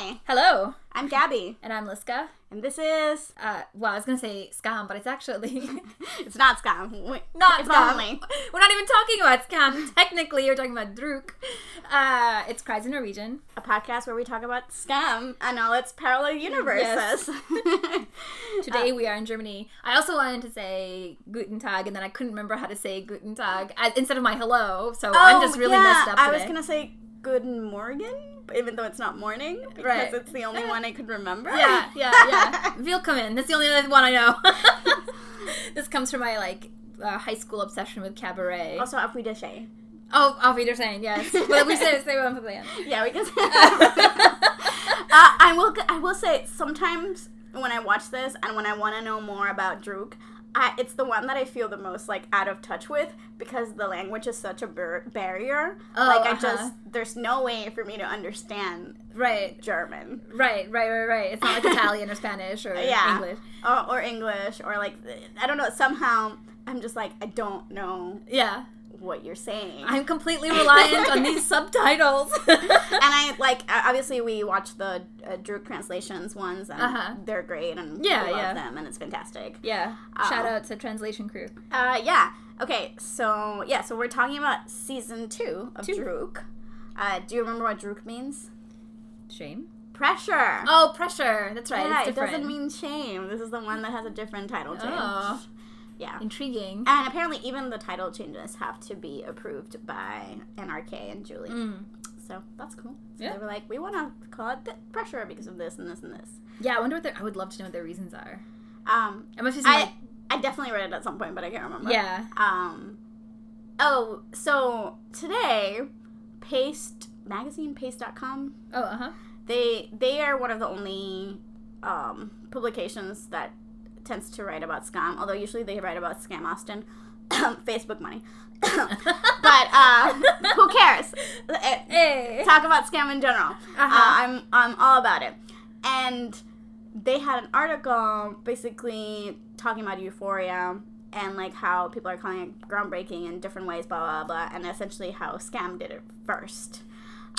Hi, Hello, I'm Gabby, and I'm Liska. and this is. Uh, well, I was gonna say Skam, but it's actually It's not Skam. Wait, not it's Skam. only. We're not even talking about Skam. Technically, we're talking about Druck. Uh, it's Cries in Norwegian. A podcast where we talk about Skam and all its parallel universes. Today we are in Germany. I also wanted to say Guten Tag, and then I couldn't remember how to say Guten Tag as, instead of my hello. So I'm just really Oh, yeah, messed up today. I was gonna say Guten Morgen, even though it's not morning, because Right. it's the only one I could remember. Yeah, yeah, yeah. Willkommen. That's the only other one I know. this comes from my like uh, high school obsession with cabaret. also, Auf Wiedersehen. Oh, auf Wiedersehen, yes. But we say say one for the end. Yeah, we can. Say uh, I will. I will say sometimes when I watch this and when I want to know more about Druck, I, it's the one that I feel the most like out of touch with because the language is such a bar- barrier. Oh, like I uh-huh. just there's no way for me to understand Right, German right, right, right, right. It's not like Italian or Spanish or Yeah. English. or, or English or like I don't know. Somehow I'm just like I don't know Yeah, what you're saying. I'm completely reliant on these subtitles. and I like uh, obviously we watch the uh, Druck translations ones and Uh-huh. they're great and Yeah, we love yeah. them and it's fantastic. yeah. Oh. Shout out to translation crew. Uh, yeah. Okay, so yeah, so we're talking about season two of Two. Druck. Uh, do you remember what Druck means? Shame. Pressure. Oh, pressure. That's right. yeah, it doesn't mean shame. This is the one that has a different title change. Oh. Yeah. Intriguing. And apparently, even the title changes have to be approved by NRK and Julie. Mm. So that's cool. So Yeah. they were like, we want to call it th- pressure because of this and this and this. Yeah, I wonder what their. I would love to know what their reasons are. Um, I must be I like, I definitely read it at some point, but I can't remember. yeah. Um. Oh, so today, Paste magazine, Paste.com, Oh, uh huh. they they are one of the only um, publications that tends to write about Skam. Although usually they write about Skam Austin, Facebook money. but uh, who cares? Eh, Hey. Talk about Skam in general. Uh-huh. Uh, I'm I'm all about it. And they had an article basically talking about euphoria and like how people are calling it groundbreaking in different ways, blah blah blah, and essentially how scam did it first.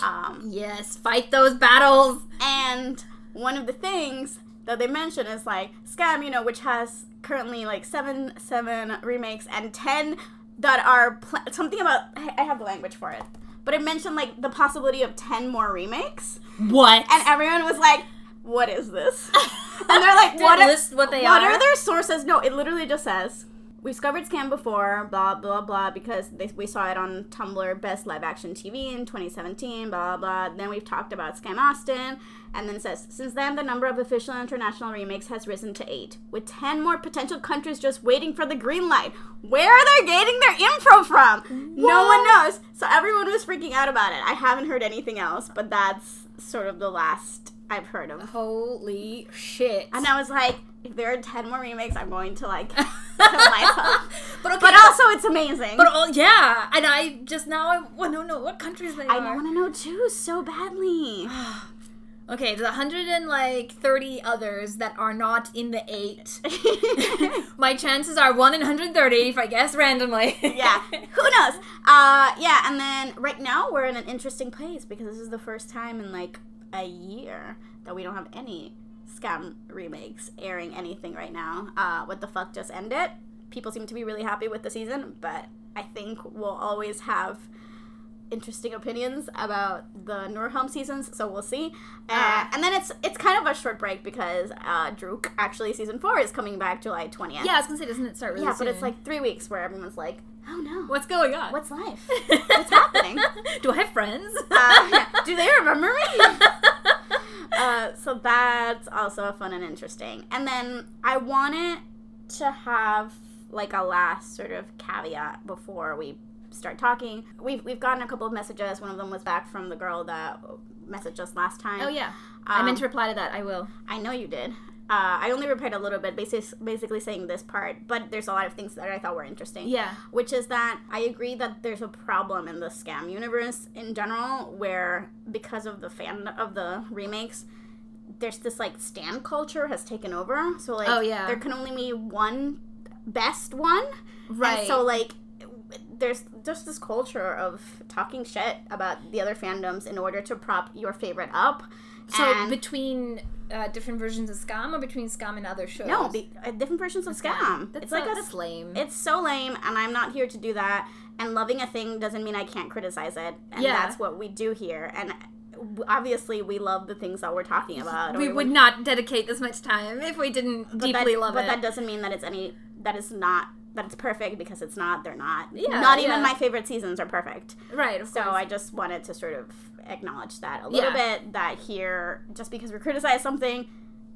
Um, Yes, fight those battles. and one of the things that they mention is like Skam, you know, which has currently like seven seven remakes and ten that are pl- something about. I have the language for it, but it mentioned like the possibility of ten more remakes, What? and everyone was like, "What is this?" and they're like, Did "What are what they what are? are their sources?" No, it literally just says. We've discovered Skam before, blah blah blah, because they, we saw it on Tumblr Best Live Action TV in 2017, blah blah. Then we've talked about Skam Austin, and then it says since then the number of official international remakes has risen to eight, with 10 more potential countries just waiting for the green light. Where are they getting their info from? No one knows. So everyone was freaking out about it. I haven't heard anything else, but that's sort of the last I've heard of. Holy shit. And I was like, if there are 10 more remakes, I'm going to like but okay, But also, it's amazing. But oh yeah, and I just now I want to know what countries they I are. I want to know too so badly. Okay, there's 130 others that are not in the eight. My chances are one in 130 if I guess randomly. yeah, who knows? Uh, yeah, and then right now we're in an interesting place because this is the first time in like a year that we don't have any Skam remakes airing anything right now. Uh, what the fuck just ended? People seem to be really happy with the season, but I think we'll always have interesting opinions about the Nurhelm seasons, so we'll see. Uh, Ah. and then it's it's kind of a short break because uh, Druck actually season four is coming back July twentieth. yeah, I was gonna say, doesn't it start really yeah, but it's like three weeks where everyone's like, "Oh no, what's going on? what's life? What's happening? Do I have friends? Uh. Do they remember me?" uh, so that's also fun and interesting. And then I wanted to have like a last sort of caveat before we start talking. We've we've gotten a couple of messages. One of them was back from the girl that messaged us last time. oh yeah, I Um, meant to reply to that. I will. I know you did. Uh, I only replied a little bit, basi- basically saying this part, but there's a lot of things that I thought were interesting. Yeah. Which is that I agree that there's a problem in the Skam universe in general, where because of the fan of the remakes, there's this like stan culture has taken over. So like, Oh, yeah. there can only be one best one, Right. And so like, there's just this culture of talking shit about the other fandoms in order to prop your favorite up. So And- between uh, different versions of Skam or between Skam and other shows? no, be, uh, different versions of Skam. That's it's like a that's lame. It's so lame, and I'm not here to do that. And loving a thing doesn't mean I can't criticize it, and Yeah. that's what we do here. And obviously, we love the things that we're talking about. we or would not dedicate this much time if we didn't deeply that, love but it. But that doesn't mean that it's any that is not that it's perfect because it's not. They're not. Yeah, not even yeah. my favorite seasons are perfect. right. Of So course. I just wanted to sort of acknowledge that a little Yeah. bit. That here, just because we criticize something,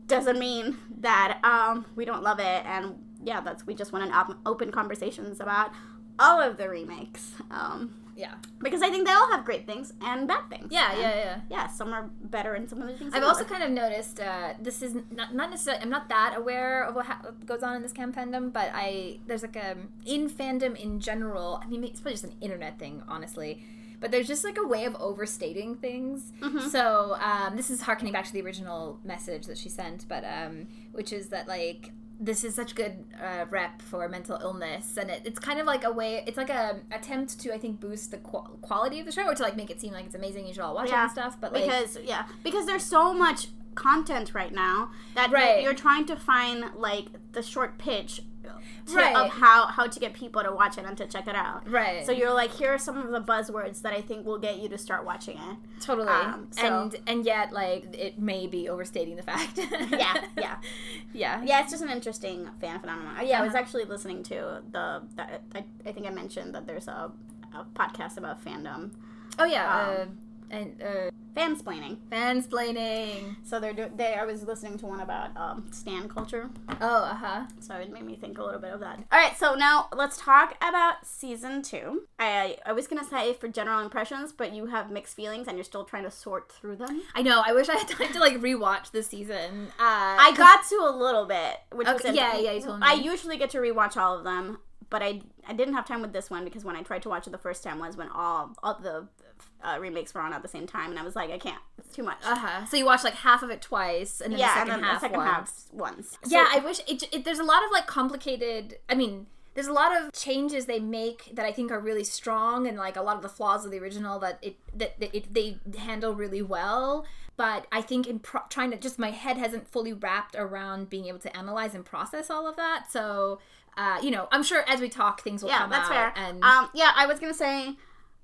doesn't mean that um, we don't love it. And yeah, that's we just want an op- open conversations about all of the remakes. Um, yeah. because I think they all have great things and bad things. Yeah. And, Yeah. Yeah. yeah. Some are better and some of the things. I've also kind of noticed uh, this is not, not necessarily I'm not that aware of what, ha- what goes on in this Skam fandom, but I there's like a in fandom in general. I mean, it's probably just an internet thing, honestly. But there's just like a way of overstating things. Mm-hmm. So um, this is harkening back to the original message that she sent, but um, which is that like this is such good uh, rep for mental illness, and it, it's kind of like a way. It's like a attempt to I think boost the qu- quality of the show, or to like make it seem like it's amazing. You should all watch it and stuff. But like, because yeah, because there's so much content right now that Right. you're trying to find like the short pitch to, Right. of how how to get people to watch it and to check it out. right? So you're like, here are some of the buzzwords that I think will get you to start watching it. Totally. Um, so- and and yet like it may be overstating the fact. Yeah, yeah. yeah. Yeah, it's just an interesting fan phenomenon. Uh, Yeah, I was Uh-huh. actually listening to the. the I, I think I mentioned that there's a, a podcast about fandom, Oh yeah. Um, uh, and uh, fansplaining. fansplaining. So they're do- they. I was listening to one about um, stan culture. Oh, uh huh. So it made me think a little bit of that. All right, so now let's talk about season two. I I was gonna say for general impressions, but you have mixed feelings and you're still trying to sort through them. I know. I wish I had time to like rewatch this season. Uh, I got to a little bit, which Okay, in- yeah, yeah, you told me. I usually get to rewatch all of them, but I I didn't have time with this one because when I tried to watch it the first time was when all all the uh, remakes were on at the same time, and I was like, I can't. It's too much. Uh huh. So you watched like half of it twice, and then yeah, the and second then half the second once. half once. yeah, So- I wish it, it. There's a lot of like complicated. I mean, there's a lot of changes they make that I think are really strong, and like a lot of the flaws of the original that it that, that it, they handle really well. But I think in pro- trying to just my head hasn't fully wrapped around being able to analyze and process all of that. So, uh, you know, I'm sure as we talk, things will yeah, come that's out. fair. And um, yeah, I was gonna say.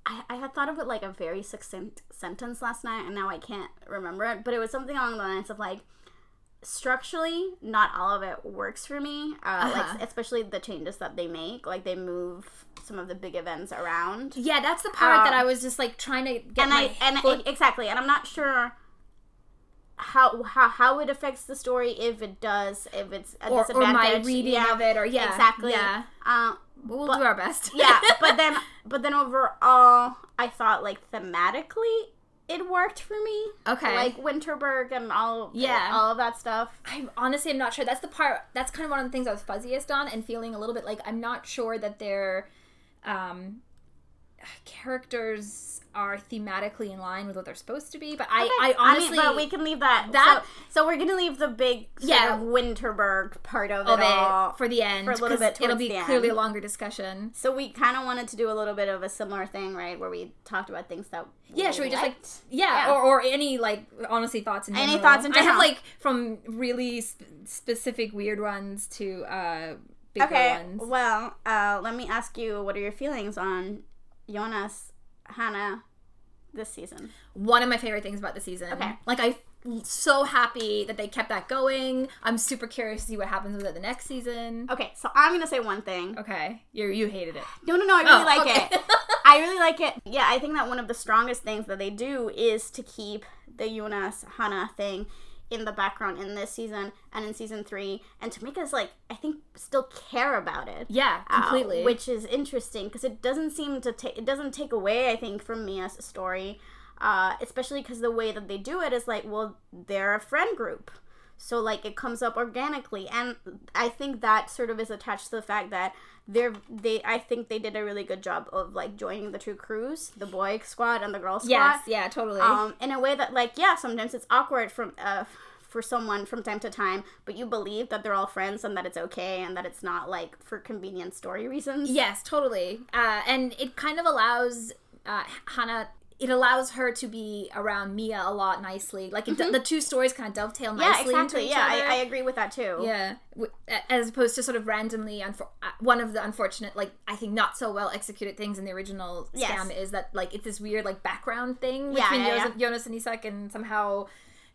I, I had thought of it like a very succinct sentence last night, and now I can't remember it. But it was something along the lines of like, structurally, not all of it works for me. Uh, Uh-huh. Like especially the changes that they make, like they move some of the big events around. yeah, that's the part that Um, I was just like trying to get and my I and I, exactly, and I'm not sure how how how it affects the story if it does, if it's a or, or my reading yeah, of it, or yeah, exactly. Yeah, Uh, we'll But- do our best. yeah, but then but then overall, I thought like thematically it worked for me. okay, Like Winterberg and all Yeah. all of that stuff. I'm honestly I'm not sure. That's the part. That's kind of one of the things I was fuzziest on, and feeling a little bit like I'm not sure that their um, characters are thematically in line with what they're supposed to be. But I, I honestly, but we can leave that. that- so, so we're gonna leave the big Yeah. of Winterberg part of, of it all. for the end for a little bit it'll be clearly end. a longer discussion. So we kind of wanted to do a little bit of a similar thing, right? Where we talked about things that Yeah, should we just like yeah, Yeah. Or, or any like honestly thoughts in Any thoughts in I have like from really sp- specific weird ones to uh bigger Okay, ones. well, uh, let me ask you, what are your feelings on Jonas, Hannah, this season? one of my favorite things about the season. Okay. Like I'm so happy that they kept that going. I'm super curious to see what happens with it the next season. Okay, so I'm gonna say one thing. Okay. You you hated it. No, no, no, I really Oh, like okay. it. I really like it. Yeah, I think that one of the strongest things that they do is to keep the Jonas Hannah thing in the background in this season and in season three, and to make us like I think still care about it. Yeah, uh, completely. which is interesting because it doesn't seem to take it doesn't take away I think from Mia's story, uh, especially because the way that they do it is like well they're a friend group, so like it comes up organically, and I think that sort of is attached to the fact that they're they I think they did a really good job of like joining the two crews, the boy squad and the girl squad yes, yeah, totally. um, in a way that like yeah sometimes it's awkward from uh, for someone from time to time but you believe that they're all friends and that it's okay and that it's not like for convenient story reasons Yes, totally. Uh, and it kind of allows uh, Hannah it allows her to be around Mia a lot nicely. Like it, the two stories kind of dovetail Mm-hmm. yeah, nicely exactly. Yeah. I, I agree with that too. Yeah, as opposed to sort of randomly, unfor- uh, one of the unfortunate, like I think not so well executed things in the original Yes. Skam is that like it's this weird like background thing Yeah, between yeah, Jonas, Jonas and Isak, and somehow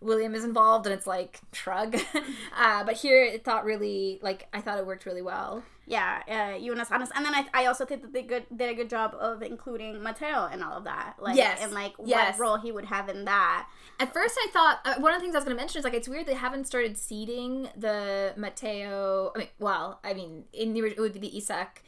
William is involved, and it's like shrug. uh, but here it thought really like I thought it worked really well. Yeah, uh, Jonas Hannes, and then I, I also think that they good did a good job of including Matteo and all of that, like Yes. and like Yes. what role he would have in that. At first, I thought uh, one of the things I was going to mention is like it's weird they haven't started seeding the Matteo. I mean, well, I mean, in the it would be the Isak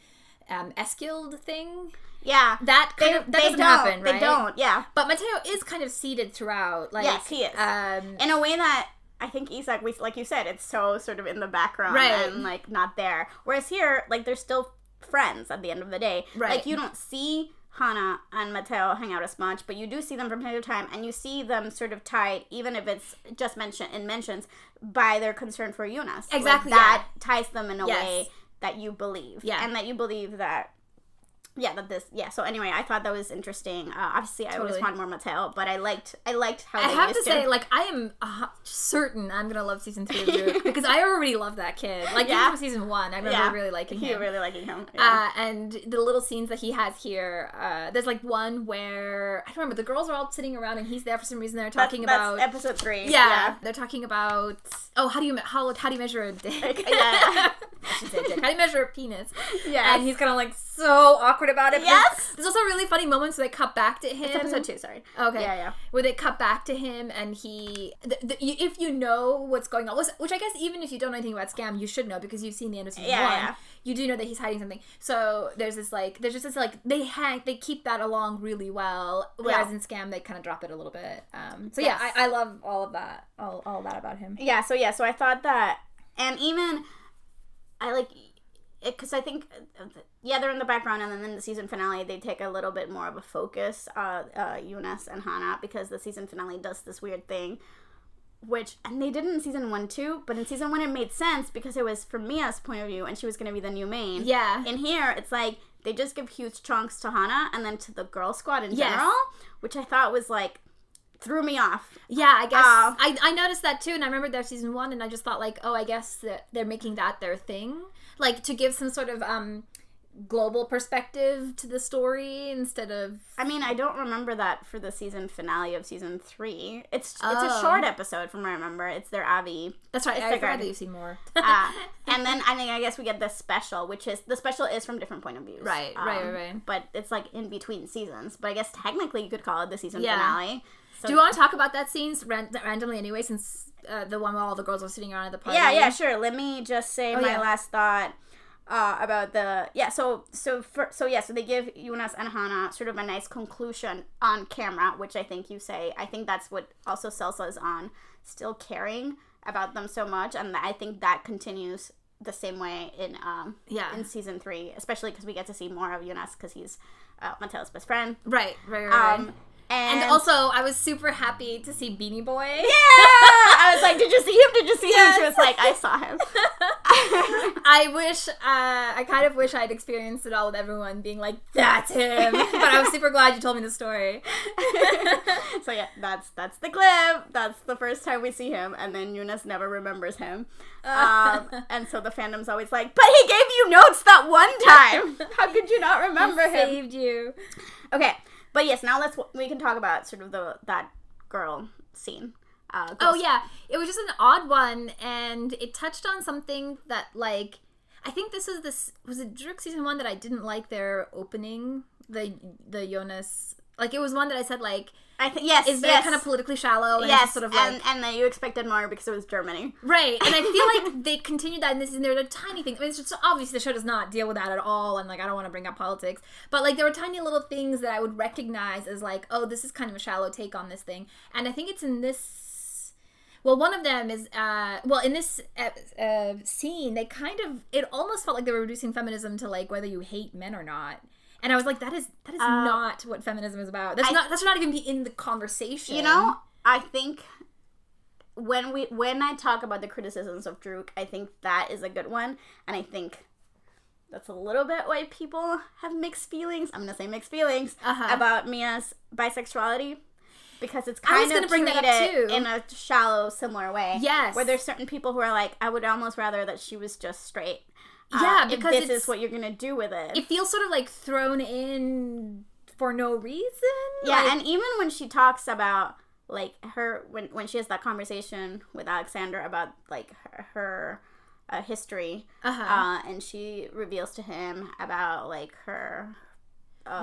um, Eskild thing. Yeah, That kind they, of that doesn't happen, right? They don't. Yeah, But Matteo is kind of seeded throughout. Like, Yes, he is. Um, in a way that I think Isak, we like you said, it's so sort of in the background Right. and like not there. Whereas here, like they're still friends at the end of the day. Right. Like you don't see Hana and Matteo hang out as much, but you do see them from time to time, and you see them sort of tied, even if it's just mentioned in mentions, by their concern for. Like, Exactly, that ties them in a Yes. way that you believe. Yeah. and that you believe that. Yeah, that this. Yeah. So anyway, I thought that was interesting. Uh, obviously, I always Totally. want more Matteo, but I liked. I liked how I have to say, him. like, I am uh, certain I'm gonna love season three of because I already love that kid. Like, Yeah. even season one, I remember Yeah. really liking him. really liking him. Yeah. Uh, and the little scenes that he has here, uh, there's like one where I don't remember. The girls are all sitting around, and he's there for some reason. They're talking that's about episode three. yeah, they're talking about oh, how do you how how do you measure a dick? yeah. I should say dick. How do you measure a penis? yeah. And he's kind of like so awkward about it. Yes. There's, there's also really funny moments where they cut back to him. It's episode two. Sorry. Okay. Yeah, yeah. Where they cut back to him and he, the, the, you, if you know what's going on, which- I guess even if you don't know anything about Skam, you should know because you've seen the end of season Yeah, one. yeah. You do know that he's hiding something. So there's this like, there's just this like they hang, they keep that along really well. Whereas Yeah. in Skam, they kind of drop it a little bit. Um, so Yes. yeah, I, I love all of that, all all that about him. Yeah. So yeah. So I thought that, and even I like because I think uh, yeah they're in the background, and then in the season finale they take a little bit more of a focus, uh, uh, Jonas and Hannah, because the season finale does this weird thing. Which and they did in season one too, but in season one it made sense because it was from Mia's point of view, and she was going to be the new main. Yeah. In here, it's like they just give huge chunks to Hana and then to the girl squad in Yes. general, which I thought was like threw me off. Yeah, I guess Uh, I, I noticed that too, and I remember their season one, and I just thought like, oh, I guess that they're making that their thing, like to give some sort of um global perspective to the story instead of I mean, I don't remember that for the season finale of season three. It's it's a Oh. short episode from what I remember. It's their Avi. that's right. It's I forgot that you've seen more. Uh, and then I think I guess we get the special, which is the special is from different point of views. Right, right, right, right. But it's like in between seasons. But I guess technically you could call it the season Yeah. finale. So Do you want to talk about that scene ran- randomly anyway, since uh, the one where all the girls are sitting around at the party? Yeah, yeah, sure. Let me just say Oh, my yeah. last thought uh, about the yeah. So so for, so yeah. So they give Jonas and Hannah sort of a nice conclusion on camera, which I think you say. I think that's what also sells is on still caring about them so much, and I think that continues the same way in um Yeah. in season three, especially because we get to see more of Jonas because he's uh, Matteo's best friend. Right, right, right. right. And, and also, I was super happy to see Beanie Boy. yeah, I was like, "Did you see him? Did you see him?" She was like, "I saw him." I wish, uh, I kind of wish I'd experienced it all with everyone being like, "That's him." but I was super glad you told me the story. so yeah, that's that's the clip. That's the first time we see him, and then Jonas never remembers him. Um, and so the fandom's always like, "But he gave you notes that one time. How could you not remember him?" Saved you. Okay, but yes, now let's we can talk about sort of the that girl scene. Uh, Oh yeah, it was just an odd one, and it touched on something that like I think this was this was it Druck season one that I didn't like their opening? The the Jonas like it was one that I said like I think yes, is very yes. kind of politically shallow and yes, sort of like and and then you expected more because it was Germany. Right, and I feel like they continued that in this season. There were tiny things. I mean, it's just obviously the show does not deal with that at all, and like I don't want to bring up politics, but like there were tiny little things that I would recognize as like, oh, this is kind of a shallow take on this thing, and I think it's in this. Well, one of them is, uh, well, in this uh, uh, scene, they kind of, it almost felt like they were reducing feminism to like whether you hate men or not. And I was like, that is that is Uh, not what feminism is about. That's I- not that should not even be in the conversation. You know, I think when we when I talk about the criticisms of Druck, I think that is a good one, and I think that's a little bit why people have mixed feelings. I'm gonna say mixed feelings Uh-huh. about Mia's bisexuality because it's kind of bring that treated too. in a shallow, similar way. Yes. where there's certain people who are like, I would almost rather that she was just straight. Uh, Yeah, because this is what you're gonna do with it. It feels sort of like thrown in for no reason. yeah, Like- and even when she talks about like her when when she has that conversation with Alexander about like her, her uh, history, Uh-huh. uh, and she reveals to him about like her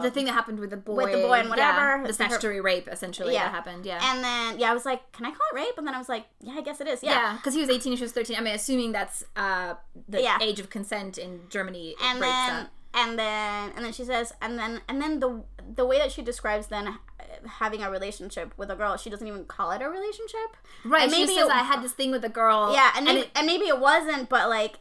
the thing that happened with the boy, with the boy and yeah, whatever, the her- statutory rape, essentially Yeah. that happened. Yeah, And then yeah, I was like, can I call it rape? And then I was like, yeah, I guess it is. Yeah. yeah, because he was eighteen and she was thirteen. I mean, assuming that's uh, the Yeah. age of consent in Germany. And then and then and then she says and then and then the the way that she describes then uh, having a relationship with a girl, she doesn't even call it a relationship. right, and she maybe says it- I had this thing with a girl. Yeah, and maybe, it- and maybe it wasn't, but like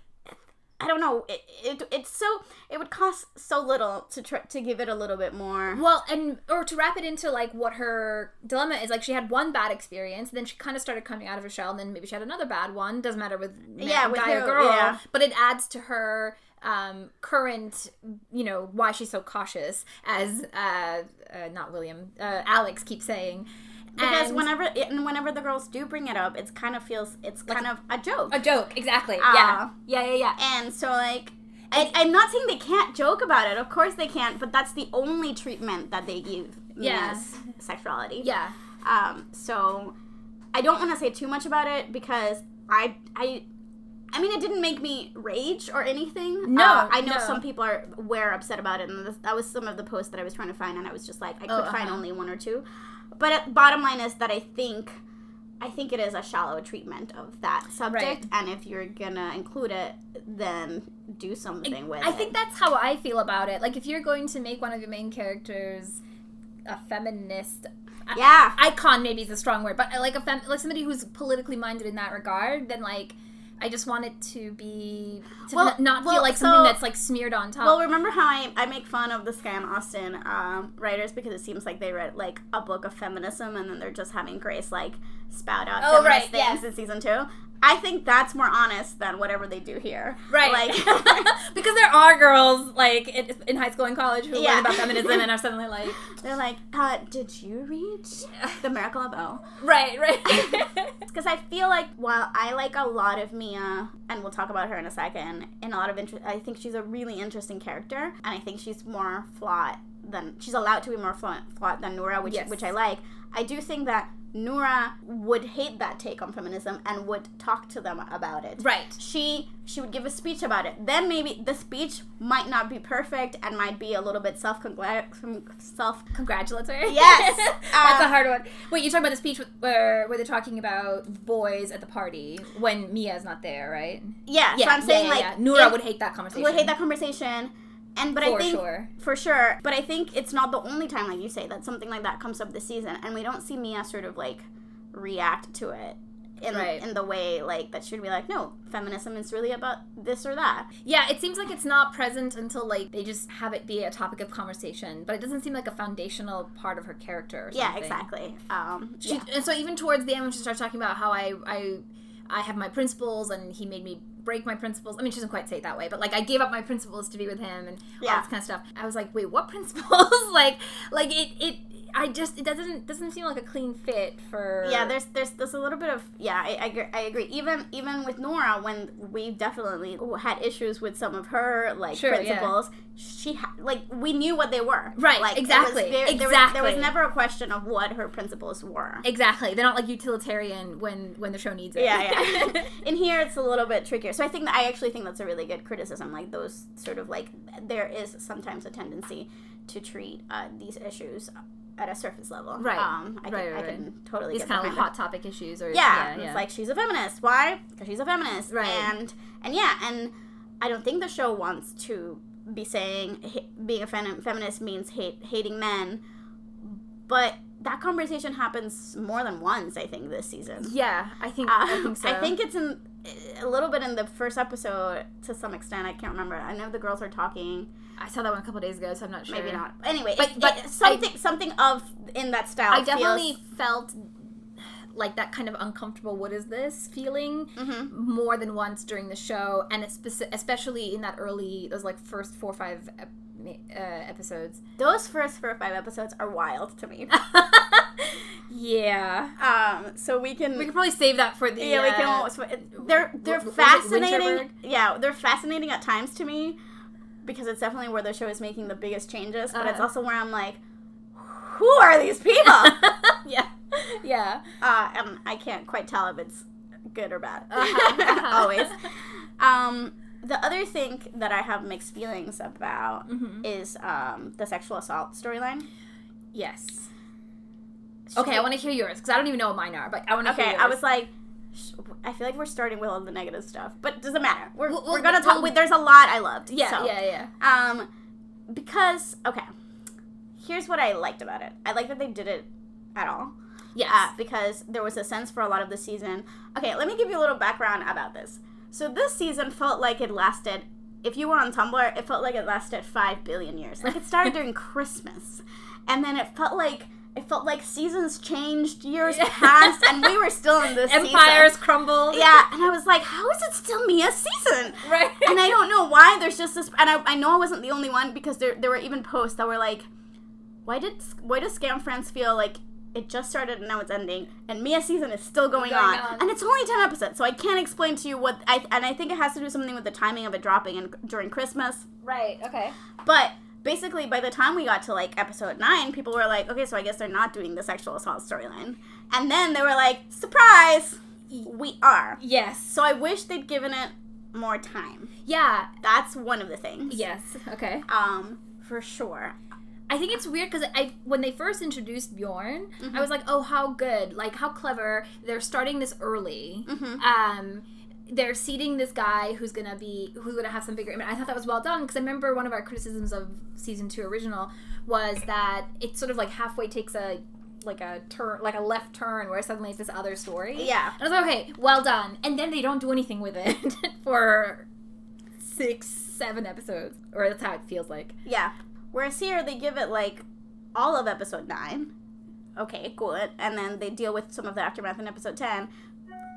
I don't know. It, it it's so it would cost so little to try to give it a little bit more. Well, and or to wrap it into like what her dilemma is, like she had one bad experience, then she kind of started coming out of her shell, and then maybe she had another bad one. Doesn't matter with man, Yeah, with guy or girl, yeah. but it adds to her um, current, you know, why she's so cautious, as uh, uh, not William, uh, Alex keeps saying. Because And- whenever and whenever the girls do bring it up, it's kind of feels it's kind of a joke. a joke, exactly. Ah. yeah, yeah, yeah, yeah. And so like I, I'm not saying they can't joke about it. Of course they can't, but that's the only treatment that they give Yeah. Sexuality. Yeah, Um, so I don't want to say too much about it because I I I mean it didn't make me rage or anything. No, Uh, I know no. some people are were upset about it, and this, that was some of the posts that I was trying to find, and I was just like I could Oh, find uh-huh. only one or two. But uh, bottom line is that I think. I think it is a shallow treatment of that subject, and if you're gonna include it, then do something with I it. I think that's how I feel about it. Like if you're going to make one of your main characters a feminist I- Yeah. icon maybe is a strong word, but like a fem- like somebody who's politically minded in that regard, then like I just want it to be to Well- n- not well, feel like something so- that's like smeared on top. Well, remember how I, I make fun of the Skam Austin um, writers because it seems like they read like a book of feminism and then they're just having Grace like spout out Oh, feminist right, things yeah. in season two. I think that's more honest than whatever they do here. right, Like, because there are girls like in, in high school and college who Yeah. learn about feminism and are suddenly like, they're like, uh, did you read The Miracle of O? right, right. Because I feel like while I like a lot of Mia, and we'll talk about her in a second, in a lot of interest, I think she's a really interesting character, and I think she's more flawed than she's allowed to be more flawed, flawed than Nora, which Yes. which I like. I do think that Nora would hate that take on feminism and would talk to them about it. right. She she would give a speech about it. Then maybe the speech might not be perfect and might be a little bit self self Congratulatory. Yes. That's Uh, a hard one. Wait, you're talking about the speech with- where where they're talking about boys at the party when Mia's not there, right? yeah. yeah so I'm saying like Nora would hate that conversation. would hate that conversation. And but I think sure. for sure, but I think it's not the only time, like you say, that something like that comes up this season, and we don't see Mia sort of like react to it in Right. in the way like that should be like, no, feminism is really about this or that. Yeah, it seems like it's not present until like they just have it be a topic of conversation, but it doesn't seem like a foundational part of her character. Or Yeah, exactly. Um, She, yeah. And so even towards the end, when she starts talking about how I I I have my principles and he made me break my principles. I mean, she doesn't quite say it that way, but like I gave up my principles to be with him and all Yeah. this kind of stuff. I was like, wait, what principles? like, like it it. I just it doesn't doesn't seem like a clean fit for yeah, there's there's there's a little bit of yeah, I, I, agree- I agree. Even even with Nora, when we definitely had issues with some of her like Sure, yeah. principles, she ha- like we knew what they were. Right, like, was exactly, There was, there was never a question of what her principles were. exactly they're not like utilitarian when when the show needs it. yeah, yeah. In here, it's a little bit trickier. So I think that I actually think that's a really good criticism. Like those sort of like there is sometimes a tendency to treat uh, these issues at a surface level. Right. Um, I, can, right, I can totally These get kind of like hot topic issues or Yeah, yeah, it's like she's a feminist. Why? Because she's a feminist. Right. And and yeah, and I don't think the show wants to be saying ha- being a fem- feminist means hate hating men, but that conversation happens more than once. I think this season. yeah, I think Uh, I think so. I think it's in a little bit in the first episode to some extent. I can't remember. I know the girls are talking. I saw that one a couple days ago, so I'm not sure. Maybe not. Anyway, But- it- but it- something something of in that style. I definitely feels- felt like that kind of uncomfortable what is this feeling Mm-hmm. more than once during the show and speci- especially in that early those like first four or five ep- uh, episodes Those first four or five episodes are wild to me. yeah um, so we can. we can probably save that for the yeah, we uh, can. They're they're was it fascinating. Yeah, they're fascinating at times to me because it's definitely where the show is making the biggest changes. But it's Uh-huh. also where I'm like, who are these people? yeah yeah uh, and I can't quite tell if it's good or bad. Uh-huh. Always. Um, the other thing that I have mixed feelings about Mhm. is um, the sexual assault storyline. yes okay i want to hear yours because i don't even know what mine are but i want to hear Okay, yours. I was like, sh- I feel like we're starting with all the negative stuff, but it doesn't matter. We're, Well, we're gonna talk. well- there's a lot I loved. yeah so. yeah yeah Um, because okay, here's what I liked about it. I like that they did it at all. yes Uh, because there was a sense for a lot of the season. Okay, let me give you a little background about this. So this season felt like it lasted. If you were on Tumblr, it felt like it lasted five billion years. Like it started during Christmas, and then it felt like it felt like seasons changed, years passed, and we were still in this season. empires Season. crumbled Yeah, and I was like, how is it still Mia's season? right and I don't know why. There's just this, and I, I know I wasn't the only one because there there were even posts that were like, why did why does Skam France feel like it just started and now it's ending, and Mia's season is still going, Going on. on. and it's only ten episodes, so I can't explain to you what I and I think it has to do something with the timing of it dropping in, during Christmas. right okay But basically, by the time we got to like episode nine, people were like, okay, so I guess they're not doing the sexual assault storyline, and then they were like, surprise, we are. yes So I wish they'd given it more time. yeah That's one of the things. yes okay Um, for sure. I think it's weird because I when they first introduced Bjorn, Mm-hmm. I was like, oh, how good, like how clever. They're starting this early. Mhm. Um, they're seeding this guy who's gonna be who's gonna have some bigger. I mean, I thought that was well done because I remember one of our criticisms of season two original was that it sort of like halfway takes a like a turn, like a left turn, where suddenly it's this other story. Yeah. And I was like, okay, well done. And then they don't do anything with it for six, seven episodes, or that's how it feels like. Yeah. Whereas here they give it like all of episode nine. Okay, cool. And then they deal with some of the aftermath in episode ten.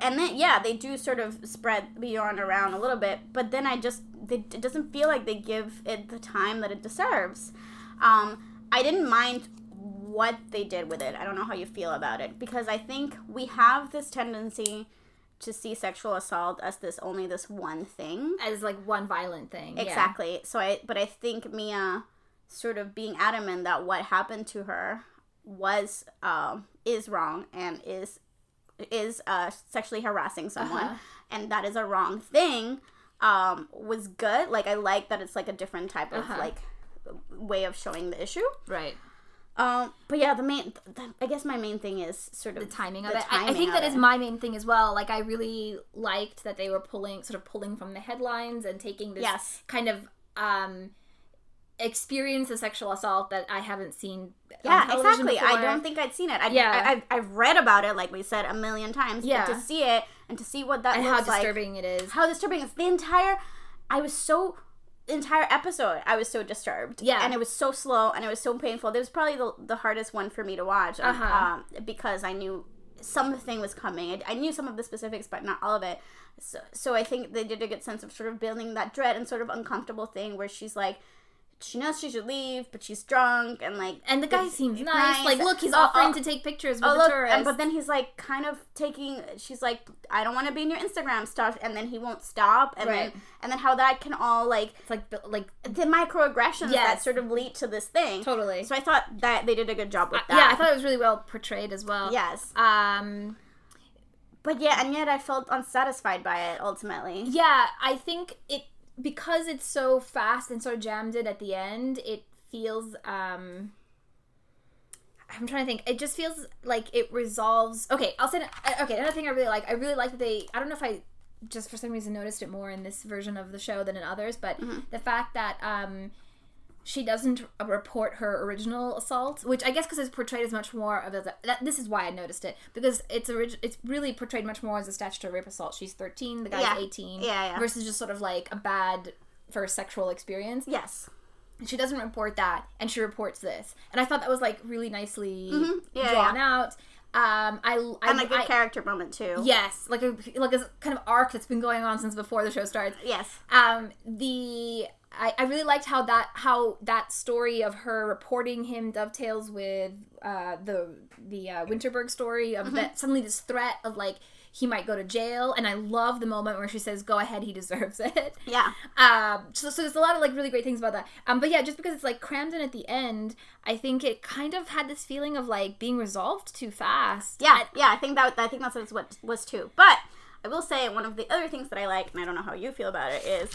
And then yeah, they do sort of spread beyond around a little bit, but then I just they, it doesn't feel like they give it the time that it deserves. Um, I didn't mind what they did with it. I don't know how you feel about it because I think we have this tendency to see sexual assault as this only this one thing. as like one violent thing. yeah. Exactly. So I but I think Mia sort of being adamant that what happened to her was um is wrong and is is uh sexually harassing someone Uh-huh. and that is a wrong thing um was good. Like I like that it's like a different type of Uh-huh. like way of showing the issue. Right. Um but yeah, the main th- I guess my main thing is sort of The timing of the it. I, I think that is it. my main thing as well. Like I really liked that they were pulling sort of pulling from the headlines and taking this Yes. kind of um experience a sexual assault that I haven't seen. Yeah, exactly. I don't think I'd seen it. I, Yeah. I, I've, I've read about it, like we said, a million times. Yeah. But to see it and to see what that and how looks like, disturbing it is. how disturbing it's the entire. I was so entire episode. I was so disturbed. Yeah. and it was so slow and it was so painful. It was probably the, the hardest one for me to watch. Uh-huh. um, because I knew something was coming. I, I knew some of the specifics, but not all of it. So, so I think they did a good sense of sort of building that dread and sort of uncomfortable thing where she's like. She knows she should leave, but she's drunk and like and the guy seems nice. nice. Like, look, he's Oh, offering oh. to take pictures with oh the look tourists. and, but then he's like kind of taking she's like i don't want to be in your instagram stuff and then he won't stop and Right. then and then how that can all like it's like like the microaggressions that sort of lead to this thing totally. so i thought that they did a good job with that yeah, I thought it was really well portrayed as well. yes Um. but yeah and yet i felt unsatisfied by it ultimately Yeah, I think it because it's so fast and sort of jammed in at the end. It feels. um I'm trying to think. It just feels like it resolves. Okay, I'll say. uh, Okay, another thing I really like. I really like that they. I don't know if I just for some reason noticed it more in this version of the show than in others, but the fact that um she doesn't report her original assault, which I guess because it's portrayed as much more of a that. This is why I noticed it because it's orig- it's really portrayed much more as a statutory rape assault. She's thirteen, the guy's Yeah. eighteen, Yeah, yeah. versus just sort of like a bad first sexual experience. yes She doesn't report that, and she reports this, and I thought that was like really nicely Mhm. Yeah, drawn yeah. out. Um, I, I and a good I- character moment too. Yes, like a like a kind of arc that's been going on since before the show starts. Yes. Um, the I, I really liked how that how that story of her reporting him dovetails with uh, the the uh, Winterberg story of that suddenly this threat of like he might go to jail, and I love the moment where she says, "Go ahead, he deserves it." Yeah. Um, so, so there's a lot of like really great things about that. Um, but yeah, just because it's like crammed in at the end, I think it kind of had this feeling of like being resolved too fast. Yeah, yeah, I think that I think that's what it was too. But I will say one of the other things that I like, and I don't know how you feel about it, is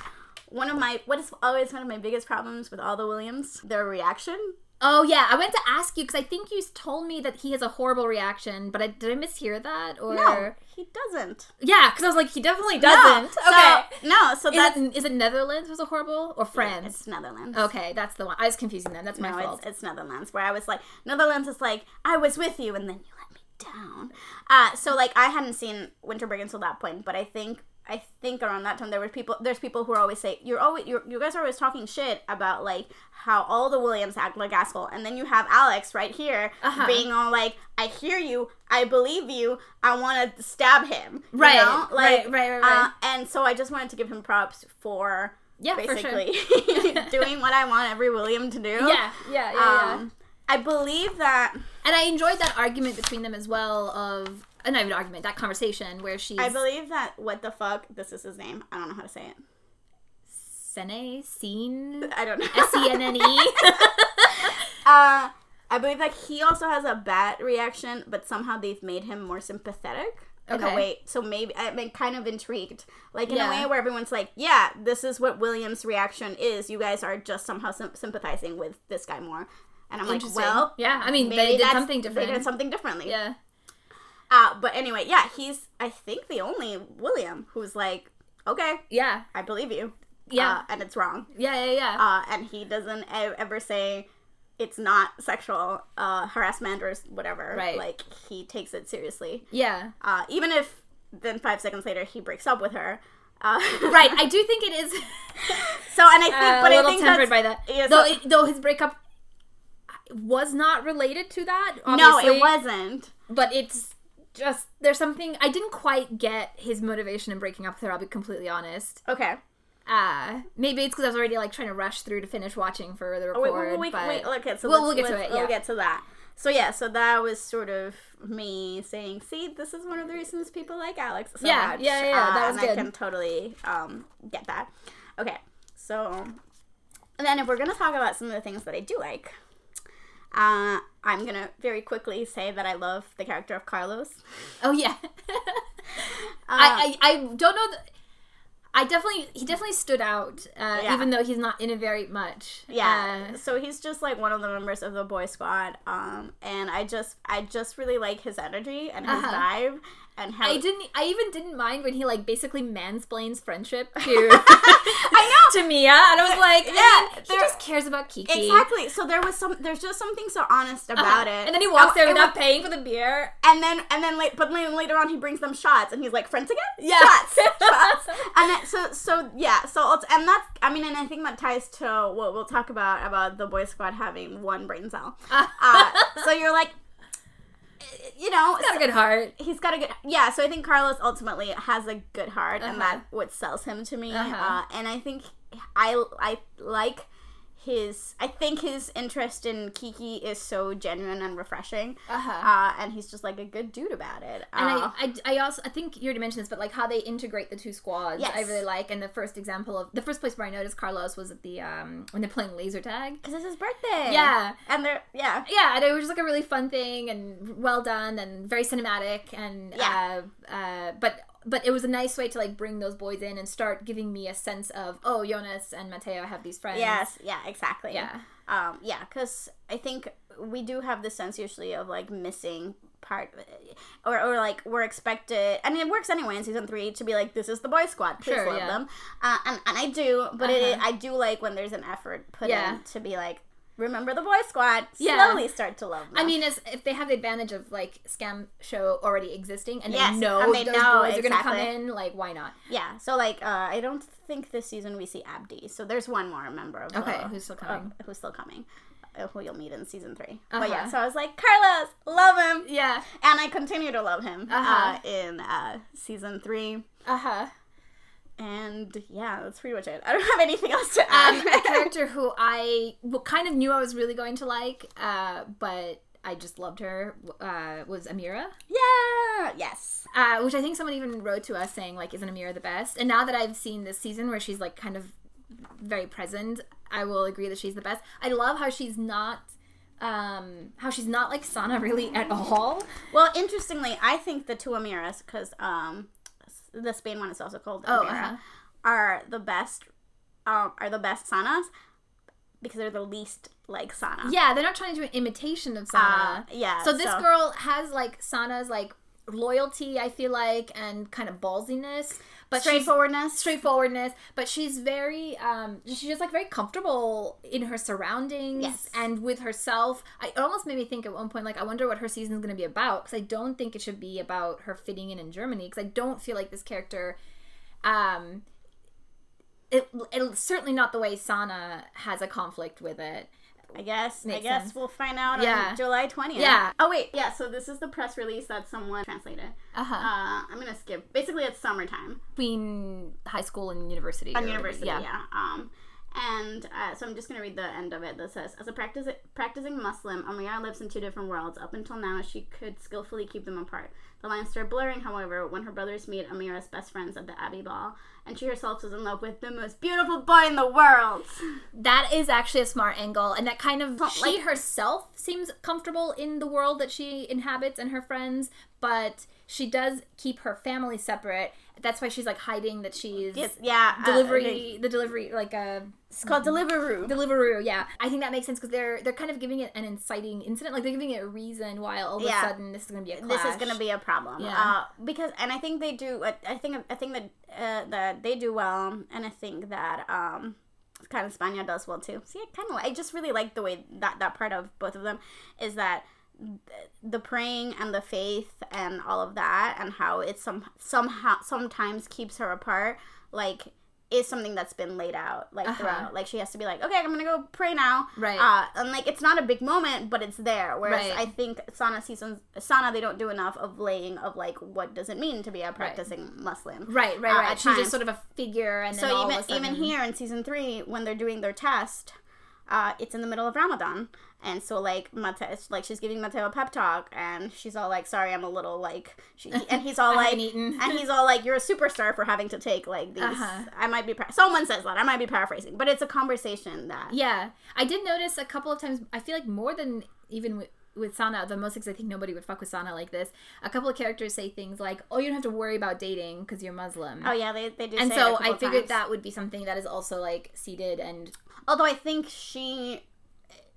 one of my what is always one of my biggest problems with all the Williams, their reaction. Oh yeah, I went to ask you because I think you told me that he has a horrible reaction, but I did I mishear that or No, he doesn't. yeah? Because I was like, he definitely doesn't. No, okay, So, no, so is, it, is it Netherlands was a horrible or France? it's Netherlands. Okay, that's the one. I was confusing them. That's my no, fault. it's, it's Netherlands. Where I was like, Netherlands is like, I was with you, and then you let me down. Uh, so like, I hadn't seen Winterberg until that point, but I think I think around that time there were people. There's people who are always say you're always you're, you guys are always talking shit about like how all the Williams act like asshole, and then you have Alex right here Uh-huh. being all like, I hear you, I believe you, I want to stab him, you Right, know? right, right, right, right. Uh, and so I just wanted to give him props for. Yeah, for sure. basically doing what I want every William to do. yeah, yeah, yeah, yeah. Um, I believe that And I enjoyed that argument between them as well. Of uh, not even an argument, that conversation where she's I believe that what the fuck this is his name. I don't know how to say it. Sene Scene I don't know. S E N N E. Uh, I believe that he also has a bad reaction, but somehow they've made him more sympathetic. In Okay. a way, so maybe I've been kind of intrigued, like in Yeah. a way where everyone's like, "Yeah, this is what William's reaction is. You guys are just somehow sym- sympathizing with this guy more." And I'm like, "Well, yeah, I mean they did something something They did something differently." yeah, Uh, but anyway, yeah, he's I think the only William who's like, "Okay, yeah, I believe you." Yeah. uh, and it's wrong. yeah, yeah, yeah. uh, and he doesn't ever say it's not sexual uh, harassment or whatever. Right. Like he takes it seriously, yeah. uh, even if then five seconds later he breaks up with her. Uh, Right, I do think it is so, and I think, uh, but a I little think tempered by that. yeah, though, so- it, though his breakup was not related to that. no, it wasn't. But it's just there's something I didn't quite get his motivation in breaking up with her. I'll be completely honest. Okay. Uh maybe it's because I was already like trying to rush through to finish watching for the Oh, wait, record. wait, wait, but wait, okay, so We'll- we'll get to it, yeah. We'll get to that. So yeah, so that was sort of me saying, "See, this is one of the reasons people like Alex so Yeah, much." yeah, yeah, Uh, that was and good. I can totally um, get that. Okay, so and then if we're gonna talk about some of the things that I do like, uh, I'm gonna very quickly say that I love the character of Carlos. oh yeah. Uh, I, I I don't know. Th- I definitely he definitely stood out, uh, Yeah. even though he's not in it very much. Yeah. Uh, so he's just like one of the members of the boy squad. Um, and I just I just really like his energy and his Uh-huh. vibe and how I didn't. I even didn't mind when he like basically mansplains friendship to I know. to Mia, and I was like, Yeah, yeah, he just cares about Kiki. Exactly. So there was some there's just something so honest Uh-huh. about it. And then he walks there And- without paying for the beer. and then and then late but then later on he brings them shots and he's like friends again Yeah. shots shots and then, so so yeah so and that's i mean and i think that ties to what we'll talk about about the boy squad having one brain cell uh, so you're like you know he's Got a good heart. he's got a good yeah so i think carlos ultimately has a good heart and Uh-huh. that's what sells him to me Uh-huh. uh, and i think i i like his i think his interest in kiki is so genuine and refreshing Uh-huh. uh, and he's just like a good dude about it And Uh, I, I, I also I think you already mentioned this, but like how they integrate the two squads, I really like. And the first example of the first place where I noticed Carlos was at the um when they're playing laser tag. because it's his birthday Yeah, and they're yeah yeah, and it was just like a really fun thing and well done and very cinematic and Yeah. uh, uh, but but it was a nice way to like bring those boys in and start giving me a sense of oh Jonas and Matteo have these friends. yes yeah exactly Yeah. um yeah because i think we do have the sense usually of like missing part or, or like we're expected I mean it works anyway in season three to be like this is the boy squad please Sure, love yeah. them uh, and, and i do but Uh-huh. i do like when there's an effort put Yeah. in to be like remember the boy squad Yeah. slowly start to love them I mean, as if they have the advantage of like Skam show already existing, and Yes, they know and they those know, boys are gonna come in, like why not? yeah so like uh i don't think this season we see abdi so there's one more member of Okay, the- who's still uh, coming? who's still coming uh, who you'll meet in season 3 But yeah, Uh-huh. so I was like, Carlos, love him, Yeah. and I continue to love him Uh-huh. uh, in uh, season three. Uh huh. And yeah, that's pretty much it. I don't have anything else to Um, add. a character who I well, kind of knew I was really going to like, uh, but I just loved her uh, was Amira. yeah, yes. uh, which I think someone even wrote to us saying like, "Isn't Amira the best?" And now that I've seen this season where she's like kind of very present, I will agree that she's the best. I love how she's not, um, how she's not like Sana really at all. Well, interestingly, I think the two Amiras, because um, the Spain one is also called Oh, uh-huh. are the best. Um, are the best Sanas because they're the least like Sana. Yeah, they're not trying to do an imitation of Uh, yeah. so this girl has like Sana's like loyalty, I feel like, and kind of ballsiness, but straightforwardness. straightforwardness but she's very um she's just like very comfortable in her surroundings Yes. and with herself I, it almost made me think at one point like i wonder what her season is going to be about because i don't think it should be about her fitting in in germany because i don't feel like this character um it, it's certainly not the way sana has a conflict with it I guess. I guess sense. we'll find out Yeah. on July twentieth. Yeah. Oh wait. Yeah. So this is the press release that someone translated. uh-huh Uh, I'm gonna skip. Basically, it's summertime. between high school and university on or- university, yeah. Um, and uh, so I'm just gonna read the end of it. That says, as a practice- practicing Muslim, Amira lives in two different worlds. Up until now, she could skillfully keep them apart. The lines start blurring, however, when her brothers meet Amira's best friends at the Abi Ball, and she herself is in love with the most beautiful boy in the world. That is actually a smart angle, and that kind of she like- herself seems comfortable in the world that she inhabits and her friends, but she does keep her family separate. That's why she's like hiding that she's Yes, yeah. uh, delivery, okay. the delivery, like a it's called Deliveroo. Deliveroo. Yeah, I think that makes sense because they're they're kind of giving it an inciting incident, like they're giving it a reason why all of Yeah. a sudden this is going to be a this is going to be a problem. Yeah. Uh, because and I think they do. I, think I think that uh, that they do well, and I think that um, kind of Spania does well too. See, I kind of I just really like the way that that part of both of them is that th- the praying and the faith and all of that and how it some somehow sometimes keeps her apart like is something that's been laid out like Uh-huh. throughout like she has to be like okay i'm gonna go pray now Right. uh, and like it's not a big moment but it's there whereas Right. i think sana seasons sana they don't do enough of laying of like what does it mean to be a practicing muslim right, right, uh, right. She's times. just sort of a figure, and then so even of a sudden, even here in season three when they're doing their test uh, it's in the middle of Ramadan, and so like Matteo, like she's giving Matteo a pep talk, and she's all like, "Sorry, I'm a little like," she, and he's all like, eaten. and he's all like, "You're a superstar for having to take like these." Uh-huh. I might be. Par- Someone says that I might be paraphrasing, but it's a conversation that Yeah, I did notice a couple of times. I feel like more than even with, with Sana, the most because I think nobody would fuck with Sana like this. A couple of characters say things like, "Oh, you don't have to worry about dating because you're Muslim." Oh yeah, they they do. and so I figured times. that would be something that is also like seated and Although I think she,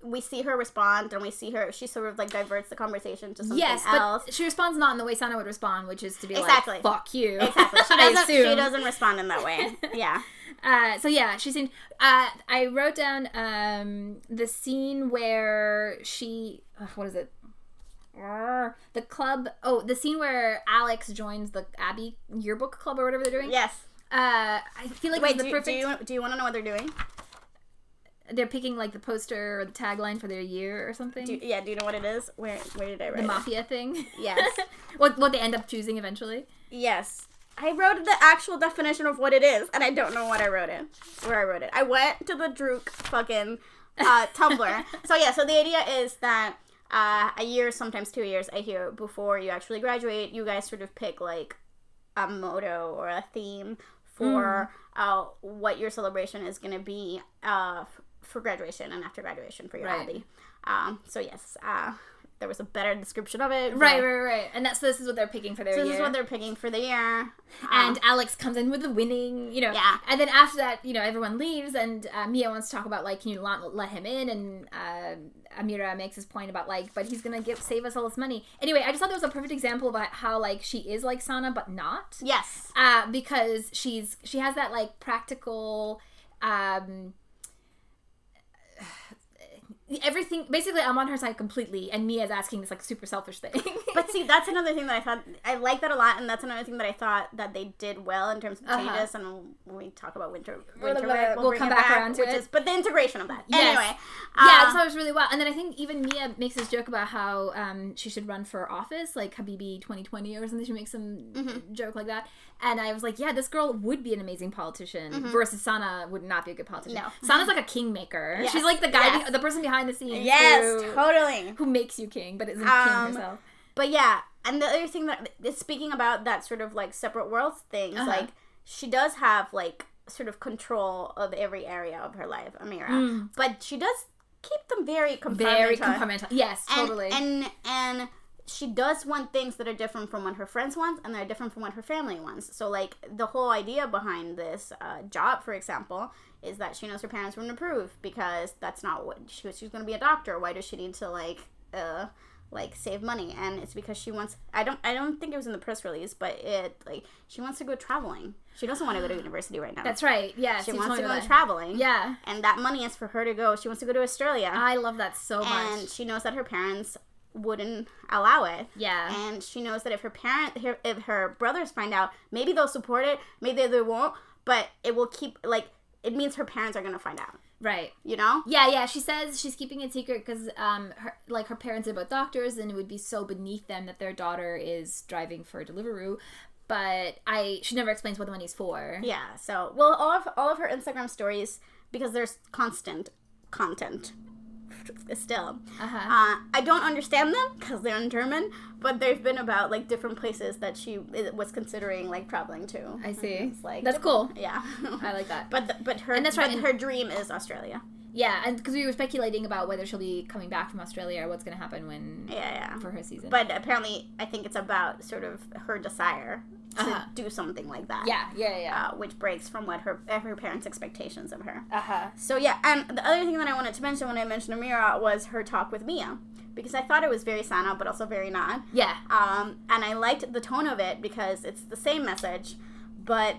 we see her respond, and we see her. She sort of like diverts the conversation to something yes, else. but she responds not in the way Sana would respond, which is to be Exactly. like, "Fuck you." Exactly. She doesn't. she doesn't respond in that way. Yeah. Uh, so yeah, she seemed. Uh, I wrote down um, the scene where she. what is it? The club. Oh, the scene where Alex joins the Abi yearbook club or whatever they're doing. Yes. Uh, I feel like Wait. Do, perfect. do you do you want to know what they're doing? They're picking like the poster or the tagline for their year or something. Do yeah. Do you know what it is? Where Where did I write the it? mafia thing. Yes. what what they end up choosing eventually. Yes. I wrote the actual definition of what it is, and I don't know what I wrote it. Where I wrote it. I went to the Druck fucking uh, Tumblr. so yeah. So the idea is that uh, a year, sometimes two years, I hear before you actually graduate, you guys sort of pick like a motto or a theme for uh, what your celebration is going to be uh, for graduation and after graduation for your Right. abi. Um, so yes, uh, there was a better description of it. Right, right, right. And that's this is what they're picking for their So year. this is what they're picking for the year. Um, and Alex comes in with the winning, you know. Yeah. And then after that, you know, everyone leaves, and uh, Mia wants to talk about like, can you not let him in? And uh, Amira makes his point about like, but he's gonna give save us all this money. Anyway, I just thought that was a perfect example about how like she is like Sana, but not. yes, Uh, because she's she has that like practical. Um, everything basically I'm on her side completely and Mia's asking this like super selfish thing. But see, that's another thing that I thought I like that a lot, and that's another thing that I thought that they did well in terms of Uh-huh. changes. And when we talk about winter, winter blah, Break, blah. we'll, We'll bring come back back around to which it. is but the integration of that. Yes. Anyway, yeah, um, just it was really well. And then I think even Mia makes this joke about how um, she should run for office, like Habibi 2020 or something. She makes some Mm-hmm. joke like that. And I was like, yeah, this girl would be an amazing politician versus Sana would not be a good politician. Mm-hmm. No. Sana's like a kingmaker. Yes. She's like the guy, Yes. the person behind the scenes. yes, who, totally. who makes you king, but isn't king Um, herself. But yeah, and the other thing that speaking about that sort of like separate worlds things, Uh-huh. like she does have like sort of control of every area of her life, Amira. But she does keep them very compartmentalized. Mm. Very compartmental. Yes, and, totally. And and she does want things that are different from what her friends want, and they're different from what her family wants. So like the whole idea behind this uh, job, for example, is that she knows her parents wouldn't approve because that's not what she was. She's going to be a doctor. Why does she need to like uh like save money? And it's because she wants. I don't. I don't think it was in the press release, but it like she wants to go traveling. She doesn't want to go to university right now. That's right. Yeah, she wants to go that. traveling. Yeah, And that money is for her to go. She wants to go to Australia I love that so and much. And she knows that her parents wouldn't allow it. Yeah. And she knows that if her parent, her, if her brothers find out, maybe they'll support it, maybe they won't, but it will keep like it means her parents are gonna find out. Right. You know? Yeah, yeah. She says she's keeping it secret because, um, her like her parents are both doctors, and it would be so beneath them that their daughter is driving for Deliveroo. But I, she never explains what the money's for. Yeah. So well, all of all of her Instagram stories because there's constant content still. Uh-huh. Uh, I don't understand them because they're in German, but they've been about like different places that she was considering like traveling to. I see. It's like That's cool. Yeah. I like that. But the, but her And that's right, her dream is Australia. Yeah, and because we were speculating about whether she'll be coming back from Australia or what's going to happen when Yeah, yeah. for her season. But apparently, I think it's about sort of her desire to Uh-huh. do something like that. yeah, yeah, yeah. Uh, which breaks from what her her parents' expectations of her. Uh huh. So yeah, and the other thing that I wanted to mention when I mentioned Amira was her talk with Mia, because I thought it was very Sana, but also very not. Yeah. Um, and I liked the tone of it because it's the same message, but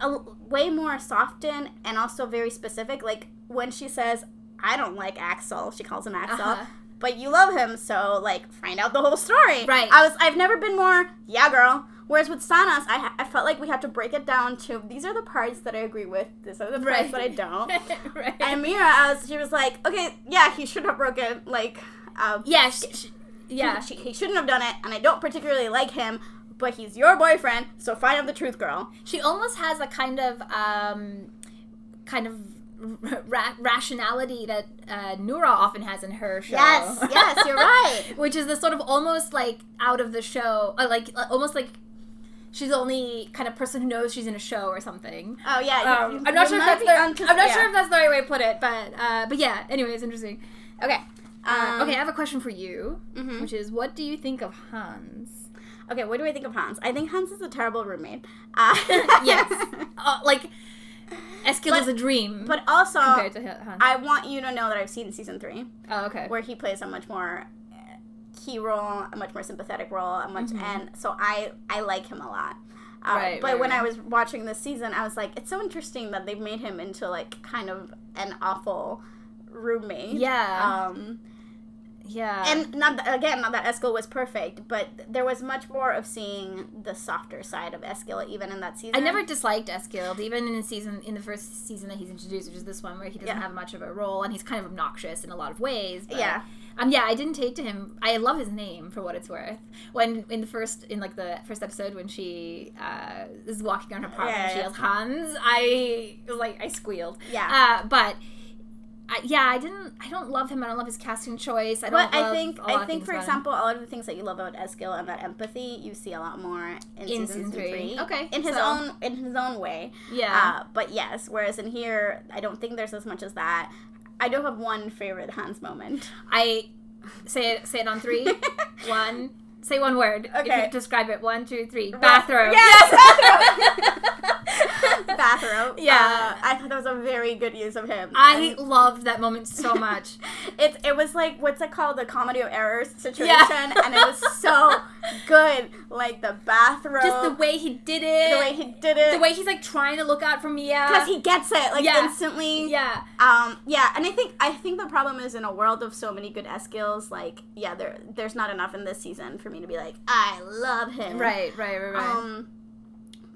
a, l- way more softened and also very specific. Like when she says, "I don't like Axel," she calls him Axel. Uh-huh. But you love him, so like find out the whole story. Right. I was. I've never been more. Yeah, girl. Whereas with Sanas, I, ha- I felt like we had to break it down to these are the parts that I agree with. These are the parts Right. that I don't. right. And Mira, I was, she was like, okay, yeah, he should have broken. Like, uh, yeah. Sh- sh- yeah. he, he shouldn't have done it, and I don't particularly like him, but he's your boyfriend, so find out the truth, girl. she almost has a kind of um, kind of ra- rationality that uh, Noora often has in her show. Yes, yes, you're right. Which is the sort of almost like out of the show, uh, like uh, almost like she's the only kind of person who knows she's in a show or something. Oh yeah, you- Um, you- I'm not sure if that's the, I'm not yeah. sure if that's the right way to put it, but uh, but yeah. Anyways, interesting. Okay. Uh, Um, okay, I have a question for you, mhm. which is, what do you think of Hans? Okay, what do I think of Hans? I think Hans is a terrible roommate. Uh, yes, uh, like Eskild is a dream, but also compared to Hans. I want you to know that I've seen season three, oh, okay. where he plays a much more key role, a much more sympathetic role, a much, and so I I like him a lot. Uh, Mm-hmm. Right, but right, when I was watching this season, I was like, it's so interesting that they've made him into like kind of an awful roommate. Yeah. Um, yeah. and not that, again, not that Eskild was perfect, but there was much more of seeing the softer side of Eskild even in that season. I never disliked Eskild, even in the season in the first season that he's introduced, which is this one where he doesn't Yeah. have much of a role and he's kind of obnoxious in a lot of ways. Yeah. Um. Yeah, I didn't take to him. I love his name for what it's worth. When in the first in like the first episode when she uh, is walking around her apartment, Yeah, she yells Hans. I like I squealed. Yeah. Uh, but. I, yeah, I didn't. I don't love him. I don't love his casting choice. I don't. But I think a lot I think for example, all of the things that you love about Eskild and that empathy, you see a lot more in, In season, season three. three. Okay, in his so- own in his own way. yeah, Uh, but yes, whereas in here, I don't think there's as much as that. I do have one favorite Hans moment. I say it. Say it on three. one. Say one word. If Okay. you describe it. One, two, three. Bathroom. Yes, bathrobe. bathrobe. Yeah. Uh, I thought that was a very good use of him. I And loved that moment so much. it it was like what's it called the comedy of errors situation, Yeah. and it was so good. Like the bathrobe, Just the way he did it. the way he did it, the way he's like trying to look out for Mia. because he gets it like Yeah. instantly. Yeah. Um, yeah, and I think I think the problem is in a world of so many good Eskilds, like yeah, there there's not enough in this season for me to be like I love him. Right, right, right, right. Um,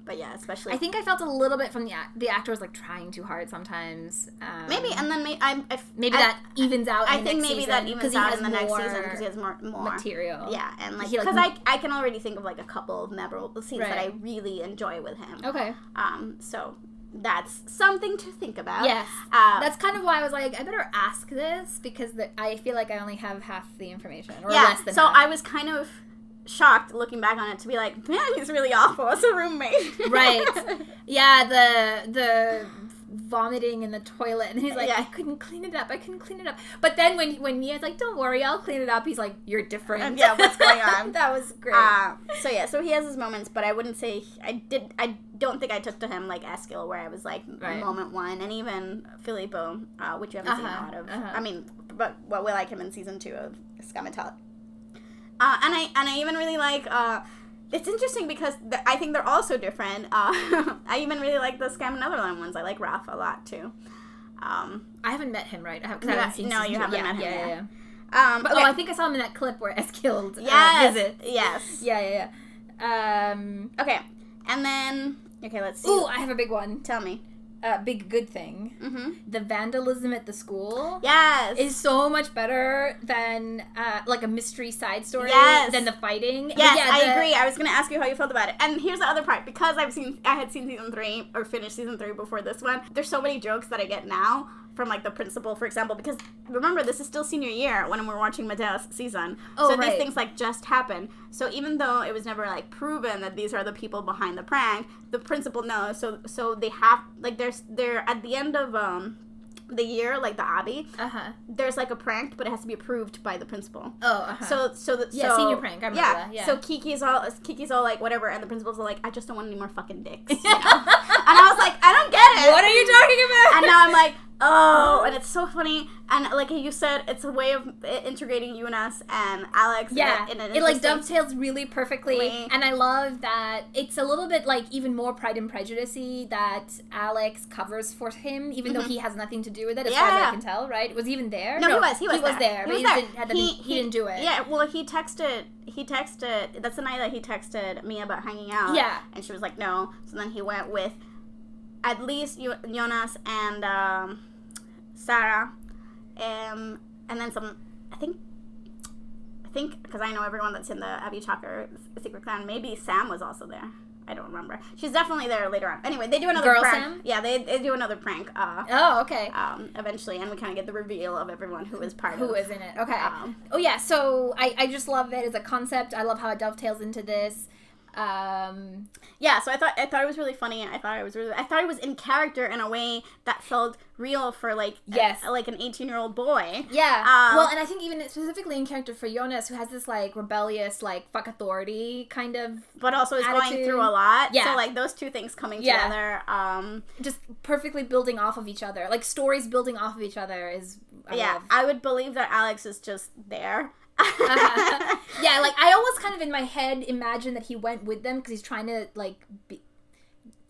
but yeah, especially I think I felt a little bit from the act- the actor was like trying too hard sometimes. Um, maybe, and then may, I, I maybe I, that evens out. I the think maybe season that evens out in the next season because he has more more material. Yeah, and like He, like, because I I can already think of like a couple of memorable scenes that I really enjoy with him. Okay. Um, so that's something to think about. Yes. Uh, That's kind of why I was like, I better ask this because the, I feel like I only have half the information or yeah. less than So half. I was kind of shocked looking back on it to be like, man, he's really awful as a roommate. Right. yeah, the the vomiting in the toilet and he's like Yeah. I couldn't clean it up. I couldn't clean it up. But then when when Mia's like don't worry, I'll clean it up. He's like you're different. Yeah, what's going on? that was great. Uh, so yeah, so he has his moments, but I wouldn't say I did. I don't think I took to him like Eskild, where I was like Right. moment one, and even Filippo, uh, which you haven't seen a Uh-huh, lot of. uh-huh. I mean, but what we like him in season two of Skam Italia. Uh, and I and I even really like. Uh, it's interesting because th- I think they're all so different. Uh, I even really like the Skam and Netherland ones. I like Ralph a lot too. Um, I haven't met him, right? I, have, 'cause I haven't seen no, you haven't yeah, met him Yeah, yet. yeah, yeah. um, But, okay. Oh, I think I saw him in that clip where Eskild uh, yes, visit. yes. Yeah, yeah, yeah. Um, Okay, and then okay, let's see. ooh, I have a big one. Tell me. Uh, big good thing. Mm-hmm. The vandalism at the school. Yes. is so much better than uh, like a mystery side story Yes. than the fighting. Yes, yeah, I the- agree. I was gonna ask you how you felt about it. And here's the other part because I've seen, I had seen season three or finished season three before this one. There's so many jokes that I get now from like the principal, for example, because remember this is still senior year when we're watching Matteo's season. Oh, so right. these things like just happen. So even though it was never like proven that these are the people behind the prank, the principal knows. So so they have like there's they're at the end of um the year like the Abi. Uh-huh. There's like a prank, but it has to be approved by the principal. Oh, uh-huh. So so the, Yeah, so, senior prank, I remember yeah. that, yeah. So Kiki's all Kiki's all like whatever, and the principal's all like, I just don't want any more fucking dicks. you know? and I was like, I don't get it. what are you talking about? And now I'm like, oh, and it's so funny. And like you said, it's a way of integrating Eunice and Alex. yeah, in, a, in an it like dovetails really perfectly, way. and I love that it's a little bit like even more Pride and Prejudice-y that Alex covers for him, even though he has nothing to do with it, as far as Mm-hmm. I can tell. Right? Was he even there? No, he was. He was. He was there, He but was he, there. Didn't, had he, he, didn't do it. Yeah. Well, he texted. He texted. That's the night that he texted me about hanging out. Yeah. And she was like, no. So then he went with at least Jo- Jonas and um, Sarah, um, and then some. I think. I think because I know everyone that's in the Abi Chalker secret clan. Maybe Sam was also there. I don't remember. She's definitely there later on. Anyway, they do another Girl prank. Sam? Yeah, they, they do another prank. Uh, Oh, okay. um, eventually, and we kind of get the reveal of everyone who is part Who of. is in it? Okay. Um, oh yeah. So I, I just love it as a concept. I love how it dovetails into this. Um, yeah, so I thought I thought it was really funny. I thought it was really I thought it was in character in a way that felt real for like a- Yes. like an eighteen year old boy. yeah. Um, well, and I think even specifically in character for Jonas, who has this like rebellious, like fuck authority kind of, But also is going Attitude. through a lot. Yeah. So like those two things coming Yeah. together. Um just perfectly building off of each other. Like stories building off of each other is. I yeah, love. I would believe that Alex is just there. Uh-huh. yeah, like I always kind of in my head imagine that he went with them because he's trying to like be,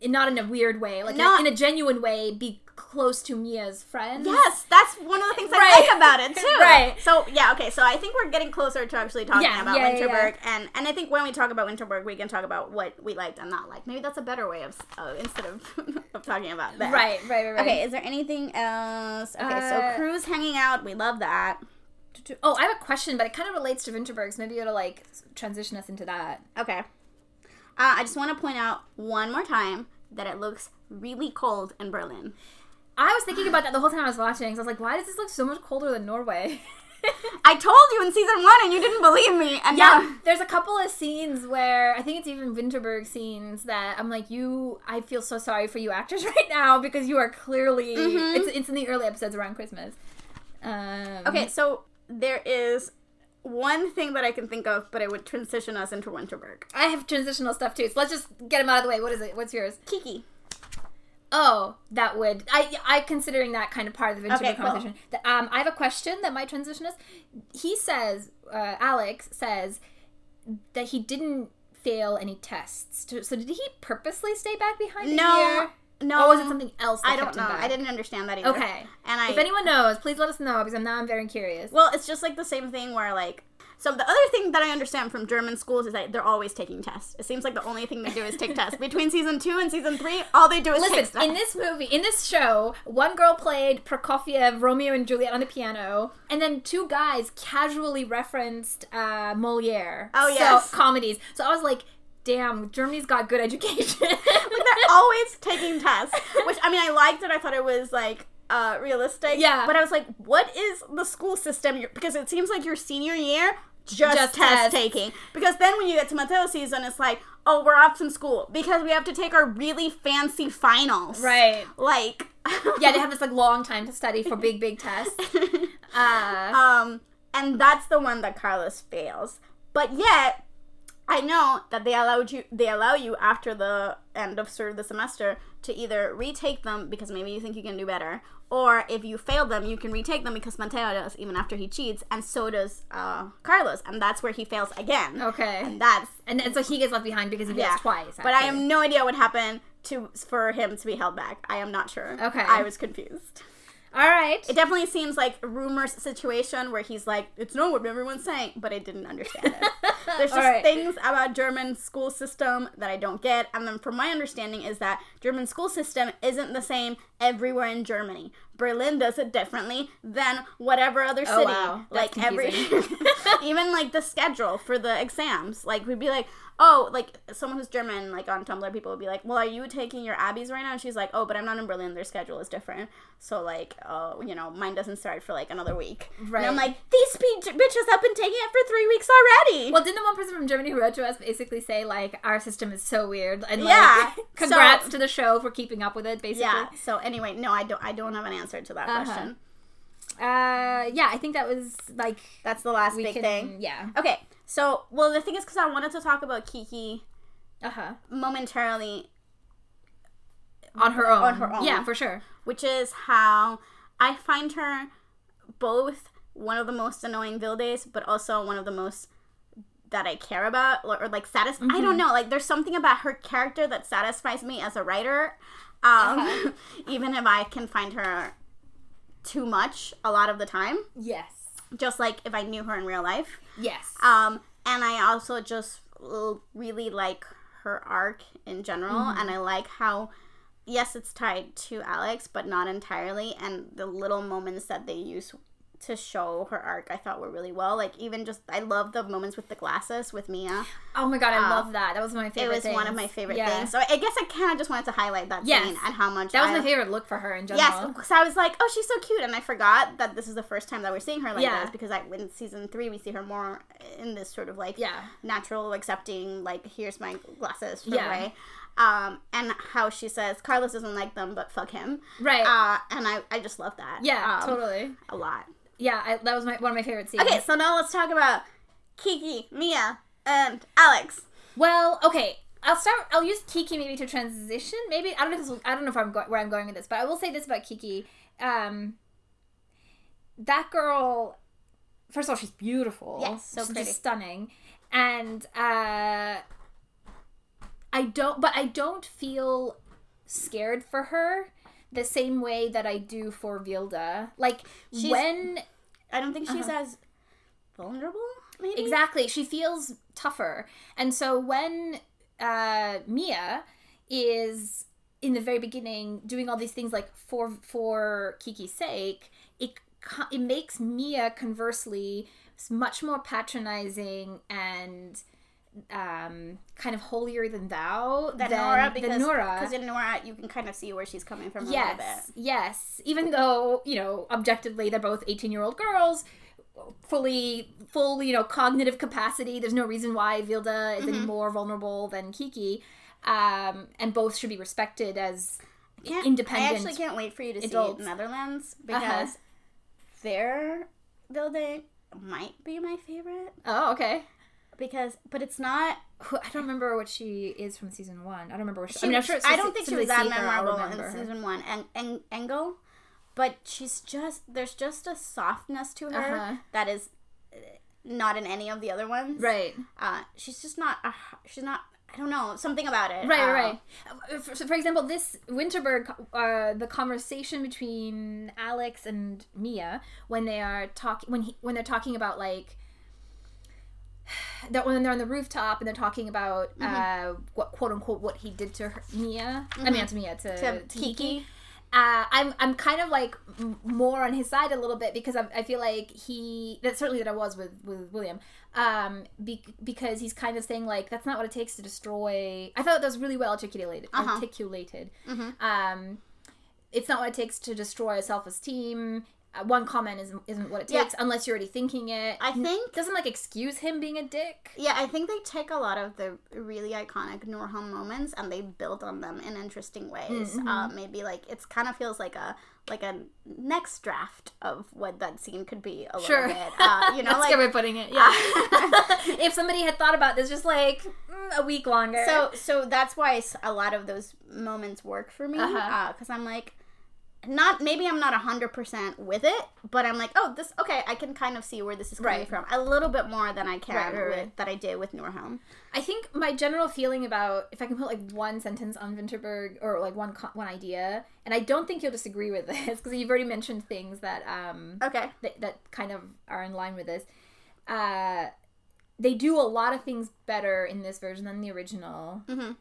not in a weird way, like in a- in a genuine way, be close to Mia's friends. Yes, that's one of the things I Right. like about it too. Right. So yeah, okay. So I think we're getting closer to actually talking Yeah, about yeah, yeah, Winterberg, and and I think when we talk about Winterberg, we can talk about what we liked and not liked. Maybe that's a better way of uh, instead of of talking about that. Right, right, right, right. Okay. Is there anything else? Okay. Uh, so Cruz hanging out, we love that. Oh, I have a question, but it kind of relates to Winterberg, so maybe it'll like transition us into that. Okay. Uh, I just want to point out one more time that it looks really cold in Berlin. I was thinking about that the whole time I was watching. I was like, why does this look so much colder than Norway? I told you in season one, and you didn't believe me. And Yeah, now, there's a couple of scenes where I think it's even Winterberg scenes that I'm like, you. I feel so sorry for you actors right now because you are clearly. Mhm. It's it's in the early episodes around Christmas. Um, Okay, so there is one thing that I can think of, but it would transition us into Winterberg. I have transitional stuff too, so let's just get them out of the way. What is it? What's yours? Kiki. Oh, that would I I considering that kind of part of the VTuber Okay, cool. Th- Um, I have a question that might transition us. He says, uh, Alex says that he didn't fail any tests. So did he purposely stay back behind? No, year? No. Or was it something else? That I don't know. I didn't understand that either. Okay. And I If anyone knows, please let us know because now I'm very curious. Well, it's just like the same thing where like so the other thing that I understand from German schools is that they're always taking tests. It seems like the only thing they do is take tests. Between season two and season three, all they do is take Listen, in this movie, in this show, one girl played Prokofiev, Romeo and Juliet on the piano, and then two guys casually referenced uh, Moliere. Oh, yes. So, comedies. So I was like, damn, Germany's got good education. like they're always taking tests. Which I mean, I liked it. I thought it was like uh, realistic. Yeah. But I was like, what is the school system? Because it seems like your senior year. Just, Just test taking because then when you get to Matteo season, it's like, oh, we're off from school because we have to take our really fancy finals. right. Like, Yeah, they have this like long time to study for big, big tests. Uh, Um, and that's the one that Carlos fails. But yet, I know that they allowed you they allow you after the end of sort of the semester to either retake them because maybe you think you can do better, or if you fail them, you can retake them because Matteo does even after he cheats, and so does uh, Carlos, and that's where he fails again. okay. And that's And, and so he gets left behind because he fails yeah. twice. But I have no idea what happened to for him to be held back. I am not sure. Okay. I was confused. All right. It definitely seems like a rumors situation where he's like, it's not what everyone's saying, but I didn't understand it. There's just Alright. things about German school system that I don't get, and then from my understanding is that German school system isn't the same everywhere in Germany. Berlin does it differently than whatever other Oh, city. wow. That's Like every even like the schedule for the exams. Like we'd be like, oh, like someone who's German, like on Tumblr, people would be like, well, are you taking your Abis right now? And she's like, oh, but I'm not in Berlin. Their schedule is different. So like, oh, you know, mine doesn't start for like another week. And Right. I'm like, these bitches have been taking it for three weeks already. Well, didn't the one person from Germany who wrote to us basically say like our system is so weird and Yeah. congrats So- to the show for keeping up with it basically. yeah. So anyway, no, I don't. I don't have an answer to that Uh-huh. question. Uh, yeah, I think that was like That's the last big can thing. yeah. Okay. So well, the thing is, because I wanted to talk about Kiki Uh huh. momentarily On her own. On her own. Yeah, for sure. which is how I find her both one of the most annoying Vildes, but also one of the most that I care about or, or like satis- I Mm-hmm. don't know. Like there's something about her character that satisfies me as a writer, um, Uh-huh. even if I can find her too much a lot of the time. Yes. Just like if I knew her in real life. Yes. Um, and I also just really like her arc in general, Mm-hmm. and I like how, yes, it's tied to Alex, but not entirely. And the little moments that they use to show her arc, I thought were really well. Like even just, I love the moments with the glasses with Mia. oh my god, I um, love that. That was my It favorite. was one of things. my favorite Yeah. things. So I guess I kind of just wanted to highlight that Yes. scene and how much That was I, my favorite look for her in general. Yes, because I was like, oh, she's so cute, and I forgot that this is the first time that we're seeing her like Yeah. this. Because I, in season three, we see her more in this sort of like Yeah. natural, accepting, like here's my glasses Yeah. way. Um, and how she says Carlos doesn't like them, but fuck him. Right. Uh, and I, I just love that. yeah, um, totally. a lot. Yeah, I, that was my one of my favorite scenes. Okay, so now let's talk about Kiki, Mia, and Alex. Well, okay. I'll start. I'll use Kiki maybe to transition. Maybe I don't know. If this will, I don't know if I'm go- where I'm going with this, but I will say this about Kiki. Um, that girl. First of all, she's beautiful. Yes, so she's pretty. just stunning, and uh, I don't. But I don't feel scared for her the same way that I do for Vilde. Like She's- when I don't think she's as vulnerable. Maybe Exactly. She feels tougher. And so when uh, Mia is in the very beginning doing all these things like for for Kiki's sake, it it makes Mia conversely much more patronizing and um, kind of holier than thou Than than, Noora than because Noora. because in Noora you can kind of see where she's coming from a little bit. Yes, yes. Even though you know, objectively, they're both eighteen-year-old girls, fully, full, you know, cognitive capacity. There's no reason why Vilde is Mm-hmm. any more vulnerable than Kiki, um, and both should be respected as Can't- independent. I actually can't wait for you to adults. see Netherlands because Uh-huh. their building might be my favorite. Oh, okay. Because but it's not I don't remember what she is from season one. I don't remember what she. She, I mean, I'm sure. It's I don't think she was that see her, I'll memorable in season one. And and Engel, but she's just there's just a softness to her Uh-huh. that is uh, not in any of the other ones. Right. Uh, she's just not. She's not. I don't know something about it. Right, right. Uh, For, so for example, this Winterberg, uh, the conversation between Alex and Mia when they are talking when he, when they're talking about like that when they're on the rooftop and they're talking about Mm-hmm. uh, what quote unquote what he did to her, Mia. I mean, to Mia to, To to Kiki. Kiki. Uh, I'm I'm kind of like m- more on his side a little bit because I, I feel like he that certainly that I was with with William um be, because he's kind of saying like that's not what it takes to destroy I thought that was really well articulated Uh-huh. articulated Mhm. um it's not what it takes to destroy self esteem one comment isn't isn't what it Yeah. takes unless you're already thinking it I think. doesn't like excuse him being a dick Yeah, I think they take a lot of the really iconic Noorhelm moments and they build on them in interesting ways. Mm-hmm. Uh, maybe like it's kind of feels like a like a next draft of what that scene could be a Sure. little bit. Uh, you know, that's like good way putting it yeah if somebody had thought about this just like mm, a week longer so so that's why a lot of those moments work for me because Uh-huh. i'm like not maybe i'm not 100% with it but i'm like oh this okay i can kind of see where this is coming Right. from a little bit more than i can Right, right, with that i did with Noorhelm. I think my general feeling about if I can put like one sentence on Winterberg or like one one idea, and I don't think you'll disagree with this because you've already mentioned things that um okay that, that kind of are in line with this. Uh, they do a lot of things better in this version than the original. Mhm.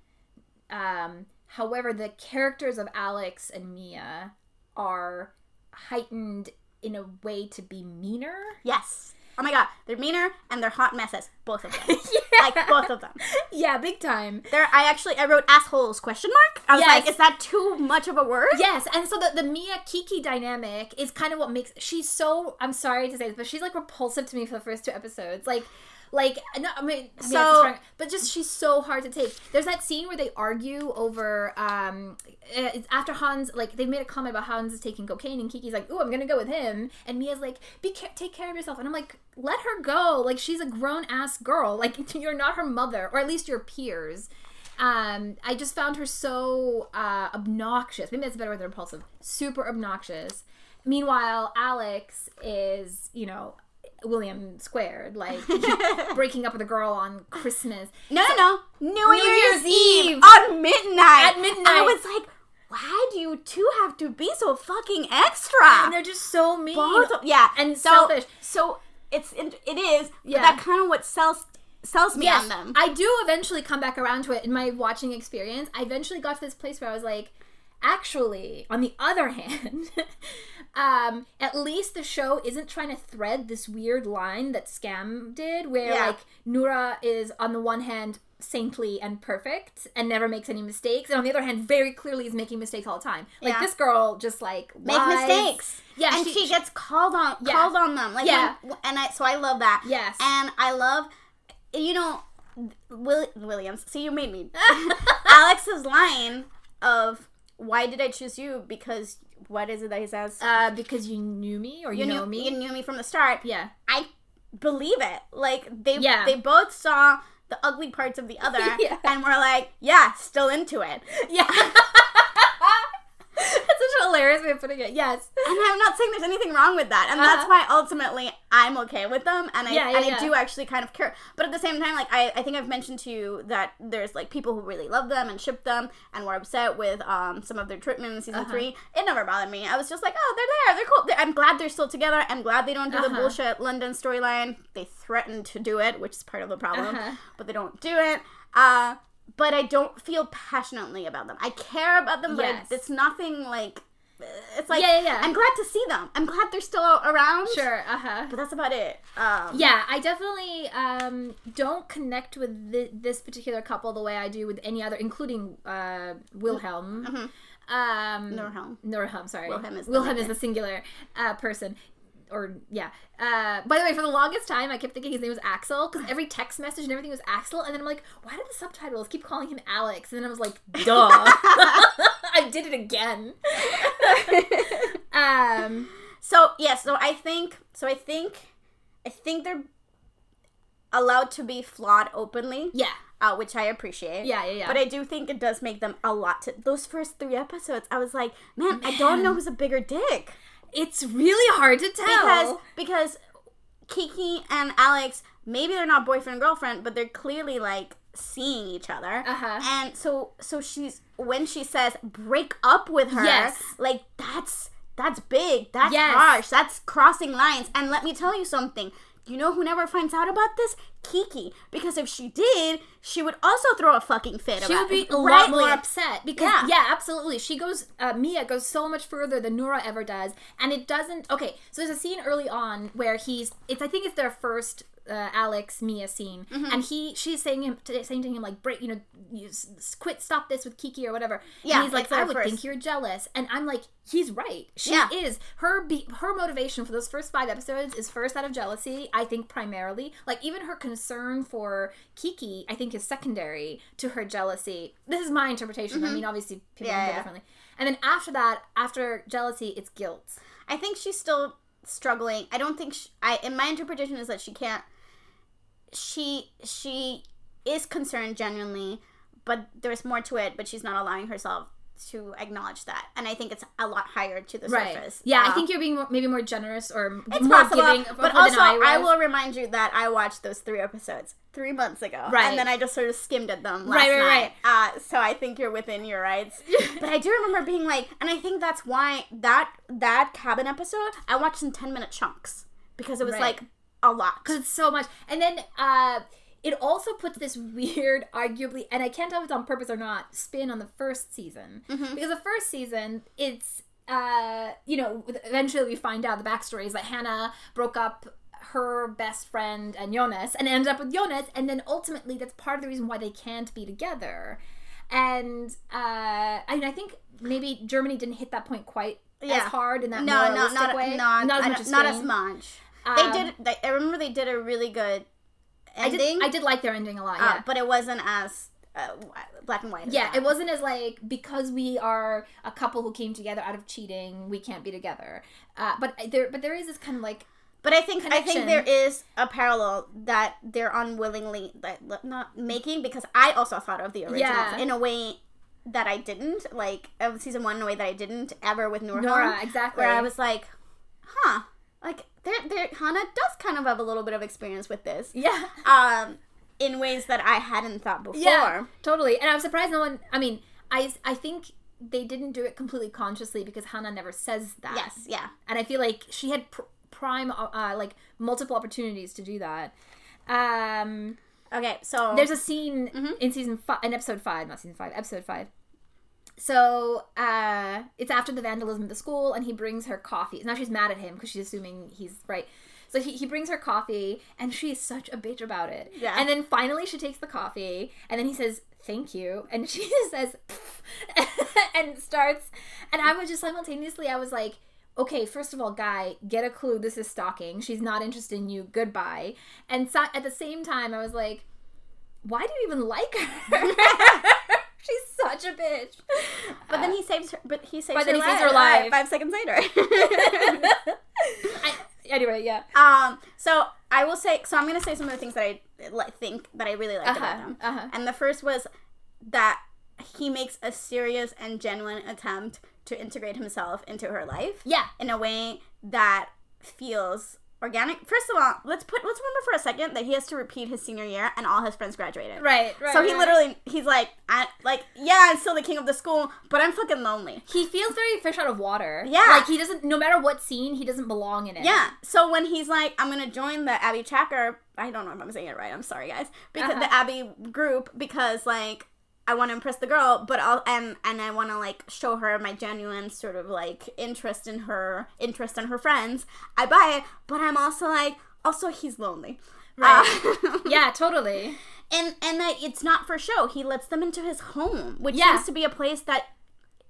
Um, however, the characters of Alex and Mia are heightened in a way to be meaner. yes oh my god they're meaner and they're hot messes both of them yeah. like both of them yeah, big time. they're i actually i wrote assholes question mark i was Yes. like is that too much of a word Yes, and so the, the Mia Kiki dynamic is kind of what makes she's so I'm sorry to say this, but she's like repulsive to me for the first two episodes. Like like no, I mean So- so, strong, but just she's so hard to take. There's that scene where they argue over um uh, it's after Hans like they made a comment about Hans is taking cocaine and Kiki's like, "Ooh, I'm going to go with him." And Mia's like, "Be ca- take care of yourself." And I'm like, "Let her go. Like she's a grown-ass girl. Like you're not her mother or at least your peers." um i just found her so uh obnoxious maybe that's a better word than repulsive super obnoxious meanwhile alex is you know william squared like breaking up with a girl on christmas no no no new, year's, Year's eve, Eve. on midnight At midnight. i was like why do you two have to be so fucking extra and they're just so mean Both yeah, and so, selfish. So it's it is, Yeah. but that kind of what sells sells me yes on them. i do eventually come back around to it in my watching experience i eventually got to this place where i was like actually on the other hand um at least the show isn't trying to thread this weird line that skam did where Yeah. like noora is on the one hand saintly and perfect and never makes any mistakes and on the other hand very clearly is making mistakes all the time like Yeah. this girl just like Make mistakes. yeah and she, gets called on Yeah. called on them. Like Yeah. when- and I so I love that. Yes. And I love you know Will, Williams. See you made me. Alex's line of why did I choose you? Because what is it that he says? uh because you knew me or you, know knew me You knew me from the start. yeah I believe it. Like they Yeah. they both saw the ugly parts of the other Yeah. and we're like, yeah, still into it. Yeah. That's such a hilarious way of putting it. Yes. And I'm not saying there's anything wrong with that. And that's Uh-huh. why ultimately I'm okay with them and I Yeah, yeah, and I yeah. do actually kind of care. But at the same time, like I, I think I've mentioned to you that there's like people who really love them and ship them and were upset with um some of their treatment in season Uh-huh. three. It never bothered me. I was just like, oh, they're there, they're cool. They're- I'm glad they're still together. I'm glad they don't do the Uh-huh. bullshit London storyline. They threatened to do it, which is part of the problem, Uh-huh. but they don't do it. Uh but I don't feel passionately about them. I care about them, but I- it's nothing like. It's like Yeah, yeah, yeah. I'm glad to see them. I'm glad they're still around. Sure. Uh huh. But that's about it. Um, Yeah, I definitely um, don't connect with thi- this particular couple the way I do with any other, including uh, Wilhelm. Mhm. Um, Noorhelm. Noorhelm, sorry. Wilhelm is the Wilhelm is the singular uh, person. Or yeah. Uh, by the way, for the longest time, I kept thinking his name was Axel because every text message and everything was Axel, and then I'm like, why did the subtitles keep calling him Alex? And then I was like, duh, I did it again. um, So yeah, so I think so I think I think they're allowed to be flawed openly. Yeah. Uh, which I appreciate. Yeah, yeah, yeah. But I do think it does make them a lot to those first three episodes. I was like, man, I don't know who's a bigger dick. It's really hard to tell. Because because Kiki and Alex, maybe they're not boyfriend and girlfriend, but they're clearly like seeing each other. Uh-huh. And so so she's when she says break up with her, Yes. like that's that's big. That's Yes. harsh. That's crossing lines. And let me tell you something. You know who never finds out about this? Kiki. Because if she did, she would also throw a fucking fit she would be it. a lot more upset because Yeah. yeah. absolutely she goes uh, mia goes so much further than noora ever does and it doesn't okay so there's a scene early on where he's it's i think it's their first uh, alex mia scene Mm-hmm. and he she's saying him saying to him like break you know you quit stop this with kiki or whatever Yeah, and he's like i would first. think you're jealous and i'm like he's right she Yeah. is her be- her motivation for those first five episodes is first out of jealousy i think primarily like even her concern for kiki i think is secondary to her jealousy this is my interpretation i mean obviously people Mm-hmm. Yeah, yeah. differently and then after that after jealousy it's guilt I think she's still struggling. I don't think she, I in my interpretation is that she can't she she is concerned genuinely, but there's more to it, but she's not allowing herself to acknowledge that. And I think it's a lot higher to the surface. yeah i Uh, think you're being more, maybe more generous or it's more possible, giving but also I, I, will remind you that I watched those three episodes three months ago, Right. And then I just sort of skimmed at them last Right, right, night. Uh, so I think you're within your rights. but I do remember being like, and I think that's why that that cabin episode I watched in ten minute chunks because it was Right. like a lot. because it's so much and then uh it also puts this weird arguably and i can't tell if it's on purpose or not spin on the first season Mm-hmm. because the first season it's uh you know eventually we find out the backstory is that hannah broke up her best friend and jonas and ended up with jonas and then ultimately that's part of the reason why they can't be together and uh i mean i think maybe germany didn't hit that point quite as hard in that no, no, not way not not as much as not as much. Um, they did. They, I remember they did a really good I ending. did, I did like their ending a lot uh, yeah but it wasn't as uh, black and white. Yeah, it wasn't as like because we are a couple who came together out of cheating, we can't be together. Uh, but there, but there is this kind of like But I think I think there is a parallel that they're unwillingly that not making because I also thought of the original Yeah. in a way that I didn't like of season one in a way that I didn't ever with Noora. Noora, exactly. Where I was like, huh, like there there Hannah does kind of have a little bit of experience with this, yeah, um, in ways that I hadn't thought before. yeah, totally. And I'm surprised no one. I mean, I I think they didn't do it completely consciously because Hannah never says that. Yes, yeah. and I feel like she had pr- prime uh, like multiple opportunities to do that. Um, Okay, so there's a scene Mm-hmm. in season five, in episode five, not season five, episode five. So uh, it's after the vandalism at the school, and he brings her coffee. Now she's mad at him because she's assuming he's right. So he, he brings her coffee, and she's such a bitch about it. Yeah. And then finally she takes the coffee, and then he says, "Thank you," and she just says, and starts. And I was just simultaneously, I was like. Okay, first of all, guy, get a clue. This is stalking. She's not interested in you. Goodbye. And so, at the same time, I was like, why do you even like her? She's such a bitch. but then he saves her. But he saves But her then he saves life, her life. uh, five seconds later. I, anyway, yeah. Um, so I will say, so I'm gonna say some of the things that I think that I really liked about Uh-huh, him. uh-huh. And the first was that he makes a serious and genuine attempt to integrate himself into her life Yeah. in a way that feels organic. First of all, let's put let's remember for a second that he has to repeat his senior year and all his friends graduated. Right, right. So he right. literally he's like I like yeah I'm still the king of the school but I'm fucking lonely. He feels very fish out of water. Yeah. Like he doesn't no matter what scene, he doesn't belong in it. Yeah. So when he's like, I'm gonna join the Abi tracker I don't know if I'm saying it right. I'm sorry, guys. Because Uh-huh. the Abi group, because like I want to impress the girl, but I'll and and I want to like show her my genuine sort of like interest in her, interest in her friends. I buy it, but I'm also like, also he's lonely. Right. Uh, Yeah, totally. and and that it's not for show. He lets them into his home, which Yeah. seems to be a place that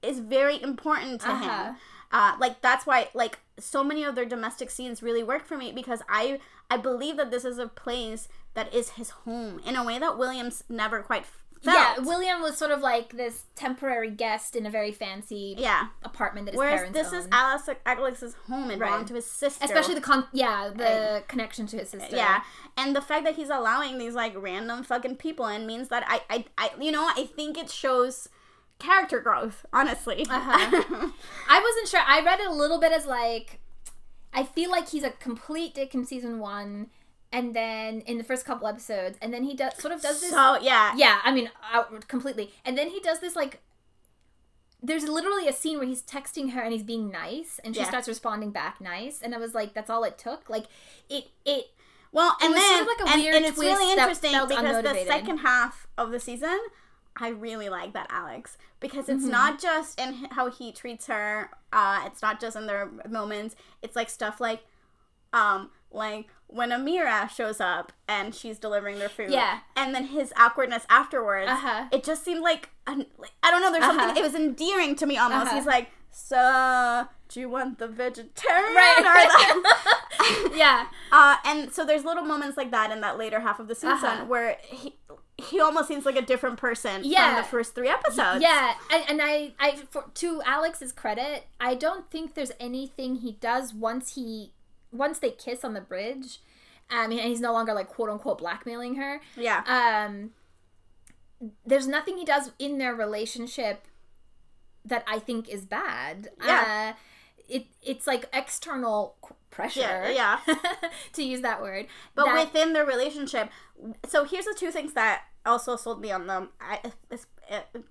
is very important to Uh-huh. him. Uh, like that's why like so many of their domestic scenes really work for me because I I believe that this is a place that is his home in a way that Williams never quite f- felt. Yeah, William was sort of like this temporary guest in a very fancy Yeah. apartment that his Whereas parents this is Alex, Alex's home and Right. belonged to his sister. especially the con yeah the connection to his sister. Yeah, and the fact that he's allowing these like random fucking people in means that I, I, I you know, I think it shows character growth. Honestly, Uh-huh. I wasn't sure. I read it a little bit as like, I feel like he's a complete dick in season one, and then in the first couple episodes, and then he does sort of does this. so yeah, yeah, I mean, out completely, and then he does this like. There's literally a scene where he's texting her and he's being nice, and she Yeah. starts responding back nice, and I was like, "That's all it took." Like it, it Well, and was then sort of like a and, weird and it's really interesting because the second half of the season, I really like that Alex because it's Mm-hmm. not just in how he treats her. Uh, it's not just in their moments. It's like stuff like, um, like when Amira shows up and she's delivering their food. Yeah. and then his awkwardness afterwards. Uh-huh. It just seemed like, an, like I don't know. There's Uh-huh. something. It was endearing to me almost. Uh-huh. He's like, so do you want the vegetarian right, or the yeah, uh, and so there's little moments like that in that later half of the season Uh-huh. where he he almost seems like a different person Yeah. from the first three episodes. Yeah, and, and I, I, for, to Alex's credit, I don't think there's anything he does once he, once they kiss on the bridge, um, and he's no longer like quote unquote blackmailing her. yeah, Um, there's nothing he does in their relationship that I think is bad. Yeah. Uh, it it's like external pressure. Yeah, to use that word. but that- within their relationship, so here's the two things that also sold me on them. I, it's, it,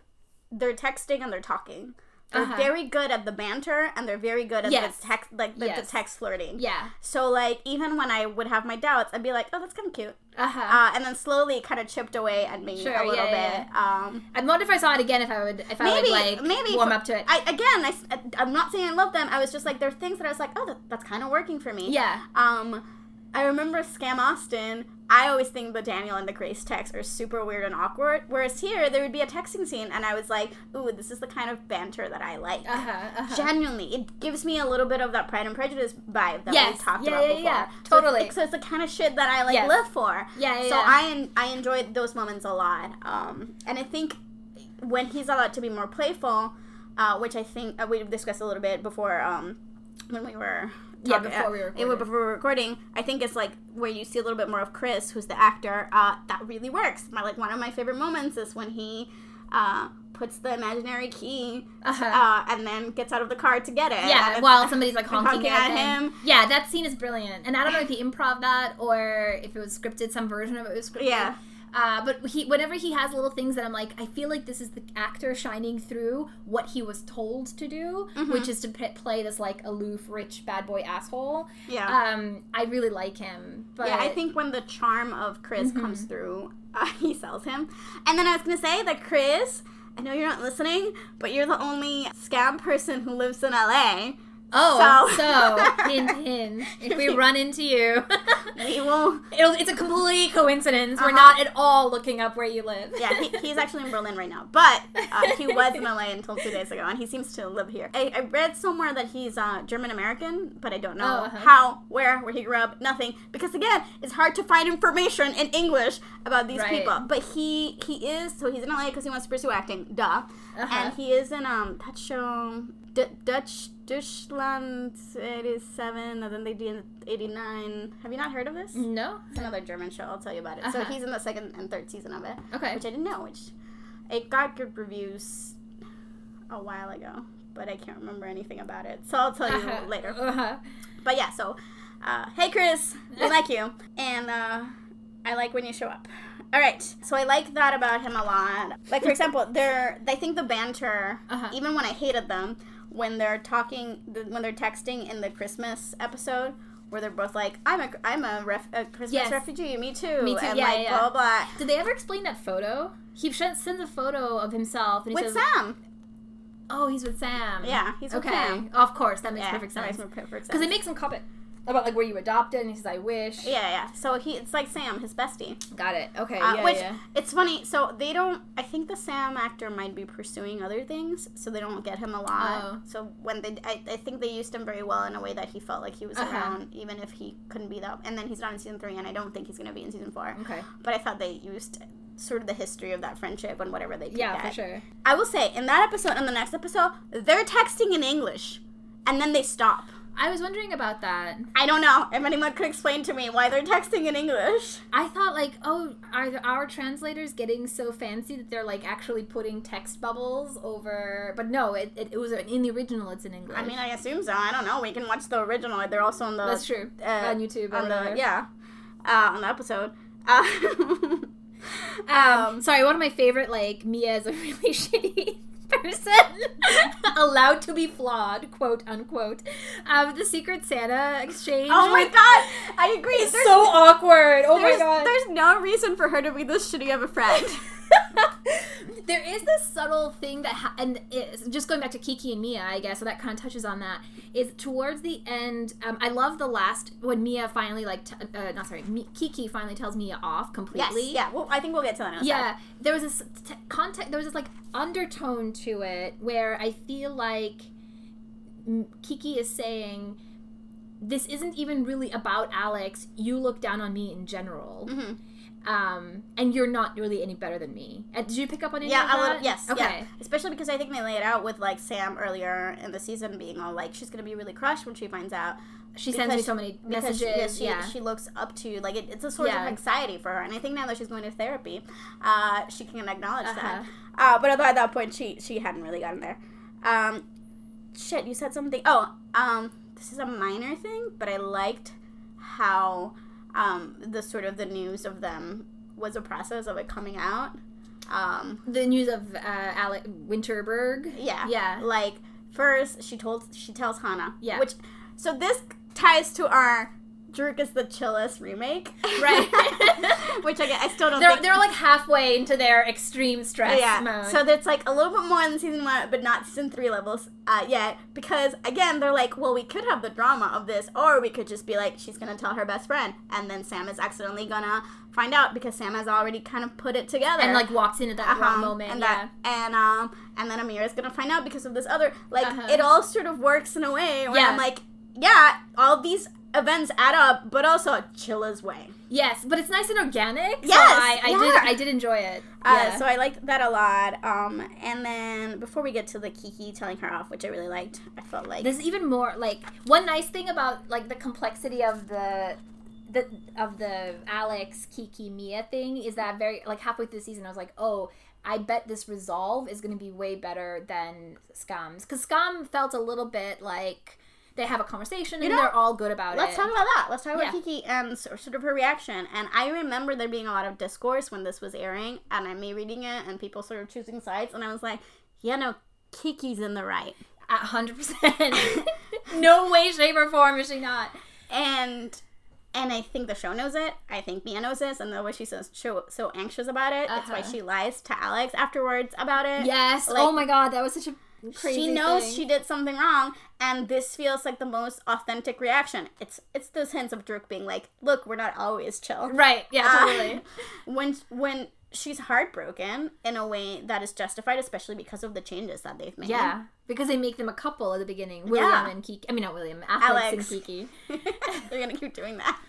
they're texting and they're talking. They're Uh-huh. very good at the banter and they're very good at Yes. the text, like the, Yes. the text flirting. yeah. So like even when I would have my doubts, I'd be like, oh, that's kind of cute. Uh huh. Uh, and then slowly it kind of chipped away at me Sure, a little yeah, bit. Um, I'd wonder if I saw it again if I would if I maybe would like maybe warm for- up to it. I again, I, am not saying I love them. I was just like, there are things that I was like, oh, that, that's kind of working for me. yeah. Um, I remember Skam Austin. I always think the Daniel and the Grace texts are super weird and awkward. Whereas here, there would be a texting scene, and I was like, ooh, this is the kind of banter that I like. Uh-huh, uh-huh. Genuinely, it gives me a little bit of that Pride and Prejudice vibe that Yes. we talked Yeah, about yeah, before. yeah. So Totally. it's, so it's the kind of shit that I like Yes. live for. Yeah, yeah, So yeah. I I enjoyed those moments a lot. Um, and I think when he's allowed to be more playful, uh, which I think uh, we discussed a little bit before um, when we were Yeah, before we uh, recorded. before we were recording. I think it's like where you see a little bit more of Chris, who's the actor. Uh, that really works. My like one of my favorite moments is when he uh, puts the imaginary key Uh-huh. uh, and then gets out of the car to get it. Yeah, while somebody's like honking, honking at, at him. him. Yeah, that scene is brilliant. And I don't know if he improv that or if it was scripted, some version of it was scripted. Yeah. Uh, but he, whenever he has little things that I'm like, I feel like this is the actor shining through what he was told to do, Mm-hmm. which is to p- play this like aloof, rich, bad boy asshole. Yeah. Um, I really like him. But yeah, I think when the charm of Chris Mm-hmm. comes through, uh, he sells him. And then I was gonna say that Chris, I know you're not listening, but you're the only Skam person who lives in LA. Oh, So- so, hint, hint. If we run into you, We will. it'll, it's a complete coincidence. We're Uh-huh. not at all looking up where you live. Yeah, he, he's actually in Berlin right now, but uh, he was in LA until two days ago, and he seems to live here. I, I read somewhere that he's uh, German American, but I don't know Oh, uh-huh. how, where, where he grew up, nothing. Because again, it's hard to find information in English about these Right. people. But he he is so he's in LA because he wants to pursue acting, duh. Uh-huh. And he is in um that show D- Dutch Deutschland eighty seven, and then they did eighty nine. Have you not heard of this? No. It's another German show. I'll tell you about it. So Uh-huh. he's in the second and third season of it, Okay. which I didn't know. Which it got good reviews a while ago, but I can't remember anything about it. So I'll tell you Uh-huh. later. Uh-huh. But yeah, so uh, hey Chris, I like you, and uh, I like when you show up. All right, so I like that about him a lot. Like for example, they're I think the banter, Uh-huh. even when I hated them, when they're talking, when they're texting in the Christmas episode. Where they're both like, I'm a, I'm a, ref, a Christmas Yes. refugee, me too, Me too, and yeah, like yeah. blah blah. Did they ever explain that photo? He sends a photo of himself and he With says, Sam, "Oh, he's with Sam." yeah, he's with Okay. Sam. Of course, that makes Yeah, perfect sense. makes perfect sense. Because they make some comment about like where you adopted, and he says, "I wish." yeah, yeah. So he, it's like Sam, his bestie. Got it. Okay. Uh, yeah. which yeah. it's funny. So they don't. I think the Sam actor might be pursuing other things, so they don't get him a lot. Oh. So when they, I, I think they used him very well in a way that he felt like he was Uh-huh. around, even if he couldn't be that. And then he's not in season three, and I don't think he's gonna be in season four. Okay. But I thought they used sort of the history of that friendship and whatever they could Yeah, get. for sure. I will say in that episode and the next episode, they're texting in English, and then they stop. I was wondering about that. I don't know if anyone could explain to me why they're texting in English. I thought like, oh, are the, our translators getting so fancy that they're like actually putting text bubbles over? But no, it, it, it was in the original. It's in English. I mean, I assume so. I don't know. We can watch the original. They're also on the that's true uh, on YouTube. on the yeah uh, on the episode. Uh, Um, sorry, one of my favorite, like, Mia is a really shitty person, allowed to be flawed, quote unquote. Um, the Secret Santa exchange. oh my god, I agree. It's There's, so awkward. Oh my god. there's no reason for her to be this shitty of a friend. there is this subtle thing that, ha- and it's just going back to Kiki and Mia, I guess, so that kind of touches on that. Is towards the end, um, I love the last when Mia finally like, t- uh, not sorry, Mi- Kiki finally tells Mia off yes, completely. yeah. Well, I think we'll get to that. Yeah, there was this t- context. There was this like undertone to it where I feel like Kiki is saying, "This isn't even really about Alex. You look down on me in general, Mhm. Um, and you're not really any better than me." And did you pick up on any Yeah, of a that? little, yes, Okay. yeah. Especially because I think they lay it out with like Sam earlier in the season being all like she's gonna be really crushed when she finds out She sends me so many messages. she, yeah, yeah. she, she looks up to like it, it's a source Yeah. of anxiety for her, and I think now that she's going to therapy, uh, she can acknowledge that. Uh-huh. Uh, but at that point, she she hadn't really gotten there. Um, shit, you said something. Oh, um, this is a minor thing, but I liked how um the sort of the news of them was a process of it coming out. Um, the news of uh, Alec Winterberg. yeah. Yeah. Like first she told she tells Hannah. Yeah. Which so this ties to our Druck is the chillest remake. Right. which I, I still don't They're, think they're like halfway into their extreme stress yeah. mode. So that's like a little bit more than season one, but not season three levels uh, yet. Because again, they're like, well, we could have the drama of this, or we could just be like, she's gonna tell her best friend, and then Sam is accidentally gonna find out because Sam has already kind of put it together and like walks in at that wrong uh-huh, moment. and yeah. that and um and then Amira's gonna find out because of this other like Uh-huh. it all sort of works in a way where Yeah. I'm like yeah all these events add up but also Chilla's way Yes, but it's nice and organic. so Yes, I, I yeah. did. I did enjoy it. uh, yeah. so I liked that a lot um and then before we get to the Kiki telling her off which I really liked I felt like There's even more like one nice thing about like the complexity of the the of the Alex Kiki Mia thing is that very like halfway through the season I was like, oh, I bet this resolve is going to be way better than Skam's because Skam felt a little bit like they have a conversation and know, they're all good about it. Let's talk about that. Let's talk about Yeah. Kiki and sort of her reaction. And I remember there being a lot of discourse when this was airing, and I'm me reading it, and people sort of choosing sides, and I was like, yeah, no, Kiki's in the right. A hundred percent. No way, shape, or form is she not. and and I think the show knows it. I think Mia knows this, and the way she's so so, so anxious about it, that's why Uh-huh. she lies to Alex afterwards about it. Yes. Like- oh my god, that was such a crazy. she knows thing. she did something wrong, and this feels like the most authentic reaction. It's it's those hints of Druck being like, "Look, we're not always chill." Right. Yeah. Uh, Totally. when when she's heartbroken in a way that is justified, especially because of the changes that they've made. Yeah, because they make them a couple at the beginning. William Yeah. and Kiki. I mean, not William. Alex, Alex. and Kiki. They're gonna keep doing that.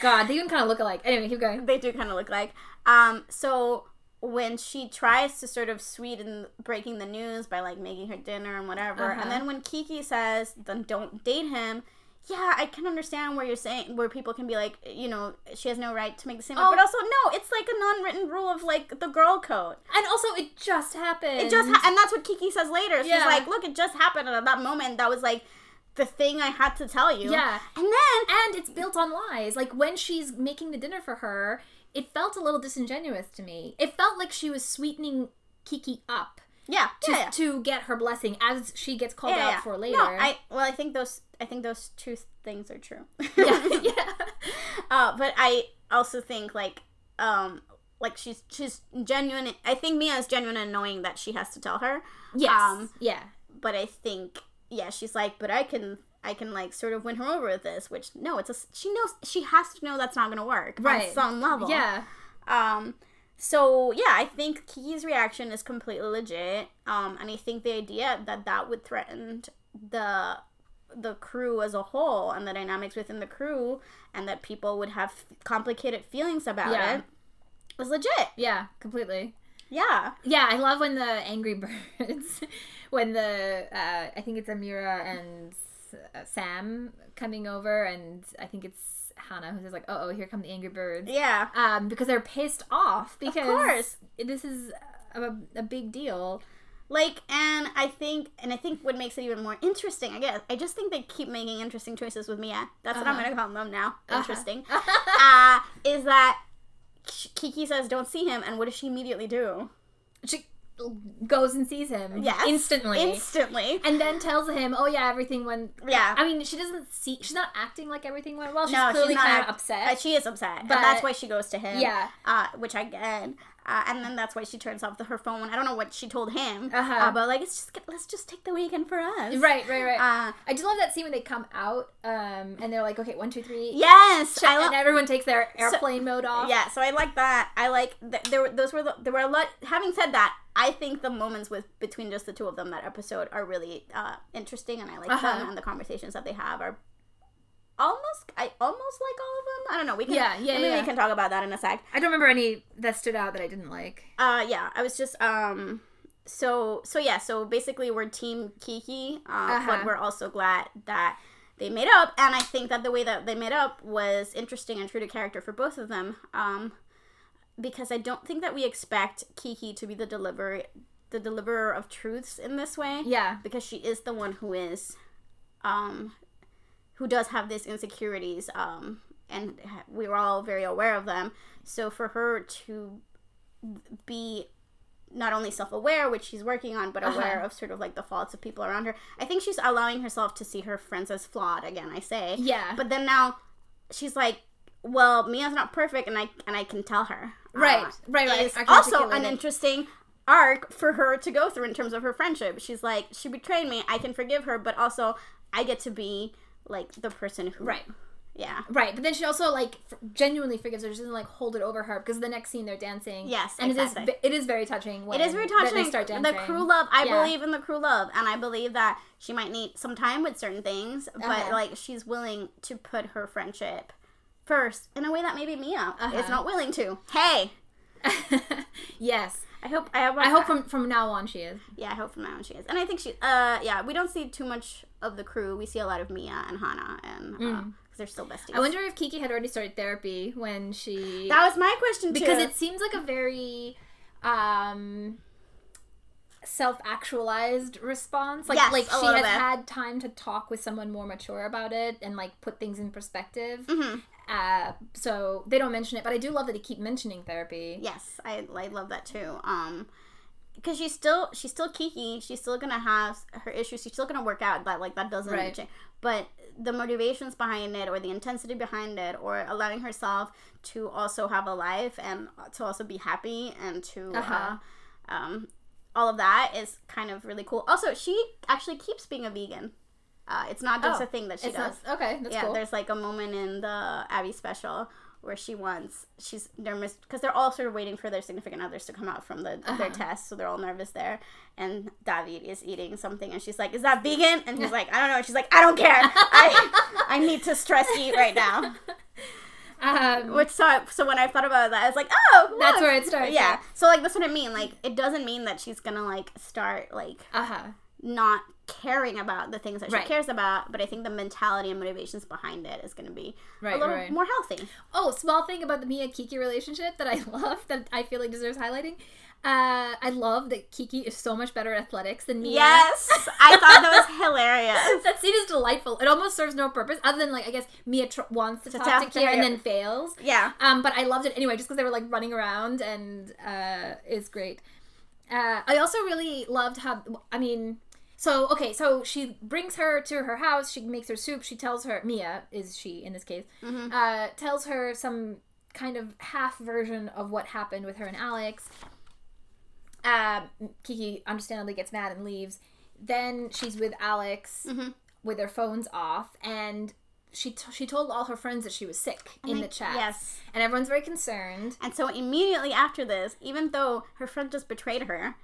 God, they even kind of look alike. Anyway, keep going. they do kind of look like. Um, so when she tries to sort of sweeten breaking the news by like making her dinner and whatever, Uh-huh. and then when Kiki says, "Then don't date him." Yeah, I can understand where you're saying where people can be like, you know, she has no right to make the same. Oh. But also, no, it's like a non-written rule of like the girl code. And also, it just happened. It just ha- and that's what Kiki says later. She's Yeah. like, "Look, it just happened." And at that moment, that was like the thing I had to tell you. Yeah. and then and it's built on lies. Like when she's making the dinner for her, it felt a little disingenuous to me. It felt like she was sweetening Kiki up yeah, to, yeah, yeah. to get her blessing as she gets called yeah, out for later. No, I well, I think those I think those two things are true. yeah, yeah. Uh, but I also think like um like she's she's genuine. I think Mia is genuine in knowing that she has to tell her. Yes. Um, yeah. But I think yeah, she's like, but I can I can like sort of win her over with this. Which no, it's a she knows she has to know that's not gonna work Right. on some level. Yeah. Um. So yeah, I think Kiki's reaction is completely legit. Um, and I think the idea that that would threaten the the crew as a whole and the dynamics within the crew, and that people would have complicated feelings about Yeah. it. was legit. Yeah, completely. Yeah. Yeah, I love when the Angry Birds, when the uh, I think it's Amira and Sam coming over, and I think it's Hannah who's just like, "Oh, oh, here come the Angry Birds," Yeah. um, because they're pissed off because course. this is a, a big deal. Like, and I think, and I think what makes it even more interesting, I guess, I just think they keep making interesting choices with Mia. That's what I'm Uh-huh. gonna call them now. Uh-huh. Interesting. uh, is that Kiki says, "Don't see him," and what does she immediately do? She goes and sees him Yes. instantly. Instantly. and then tells him, "Oh yeah, everything went." Yeah. I mean, she doesn't see. She's not acting like everything went well. She's no, clearly she's not kind act- of upset. uh, she is upset, But- that's why she goes to him. Yeah. uh, which I get. Uh, and then that's why she turns off the, her phone. I don't know what she told him, Uh-huh. uh, but like, it's just let's just take the weekend for us. right, right, right. Uh, I do love that scene when they come out, um, and they're like, "Okay, one, two, three. yes, I and everyone takes their airplane mode off. Yeah, so I like that. I like th- there. were- Those were the, there were a lot. Having said that, I think the moments with between just the two of them that episode are really uh, interesting, and I like Uh-huh. them, and the conversations that they have are almost. I almost like all of them. I don't know. We can. Yeah, yeah, maybe yeah. we can talk about that in a sec. I don't remember any that stood out that I didn't like. Uh, yeah, I was just um. So so yeah, so basically we're team Kiki, uh, Uh-huh. but we're also glad that they made up, and I think that the way that they made up was interesting and true to character for both of them. Um, because I don't think that we expect Kiki to be the deliver the deliverer of truths in this way. Yeah, because she is the one who is, um, who does have these insecurities, um, and we're all very aware of them. So for her to be not only self-aware, which she's working on, but aware Uh-huh. of sort of like the faults of people around her, I think she's allowing herself to see her friends as flawed. Again, I say, yeah, but then now she's like. Well, Mia's not perfect, and I and I can tell her. Right, Uh, right, right. Is I can also an interesting arc for her to go through in terms of her friendship. She's like, she betrayed me. I can forgive her, but also I get to be like the person who, right, Yeah. right. But then she also like f- genuinely forgives her. She doesn't like hold it over her because the next scene they're dancing. Yes, and exactly. it is it is very touching. When It is very touching. They start dancing. the crew love. I Yeah. believe in the crew love, and I believe that she might need some time with certain things, but Uh-huh. like she's willing to put her friendship first in a way that maybe Mia is Uh-huh. not willing to. Hey, yes, I hope I hope I hope from from now on she is. yeah I hope from now on she is, and I think she uh yeah we don't see too much of the crew. We see a lot of Mia and Hannah, and because they're still besties. Mm. I wonder if Kiki had already started therapy when she that was my question too. because it seems like a very um self-actualized response like Yes, like a she has bit. had time to talk with someone more mature about it and like put things in perspective Mhm. uh so they don't mention it but i do love that they keep mentioning therapy Yes, I, I love that too. Um, because she's still she's still Kiki. She's still gonna have her issues. She's still gonna work out. That like that doesn't Right. change. But the motivations behind it, or the intensity behind it, or allowing herself to also have a life and to also be happy and to Uh-huh. uh, um, all of that is kind of really cool. Also, she actually keeps being a vegan. Uh, it's not just Oh, a thing that she does not, okay that's yeah, cool there's like a moment in the Abi special where she wants she's they're because they're all sort of waiting for their significant others to come out from the Uh-huh. their test, so they're all nervous there. And David is eating something, and she's like, "Is that vegan?" And he's like, "I don't know." And she's like, "I don't care. I I need to stress eat right now." um, Which so so when I thought about that, I was like, "Oh, That's where it starts, Yeah. yeah. So like that's what I mean. Like it doesn't mean that she's gonna like start like uh-huh not caring about the things that she Right. cares about, but I think the mentality and motivations behind it is going to be Right, a little right. more healthy. Oh, small thing about the Mia Kiki relationship that I love that I feel like deserves highlighting. Uh, I love that Kiki is so much better at athletics than Mia. Yes, I thought that was hilarious. that scene is delightful. It almost serves no purpose other than like I guess Mia tr- wants to, talk, talk to to Kira and then fails. Yeah, Um, but I loved it anyway, just because they were like running around and uh, is great. Uh, I also really loved how I mean. So okay, so she brings her to her house. She makes her soup. She tells her Mia is she in this case Mhm. uh, tells her some kind of half version of what happened with her and Alex. Uh, Kiki understandably gets mad and leaves. Then she's with Alex Mhm. with their phones off, and she t- she told all her friends that she was sick in the chat. Yes. and everyone's very concerned. And so immediately after this, even though her friend just betrayed her,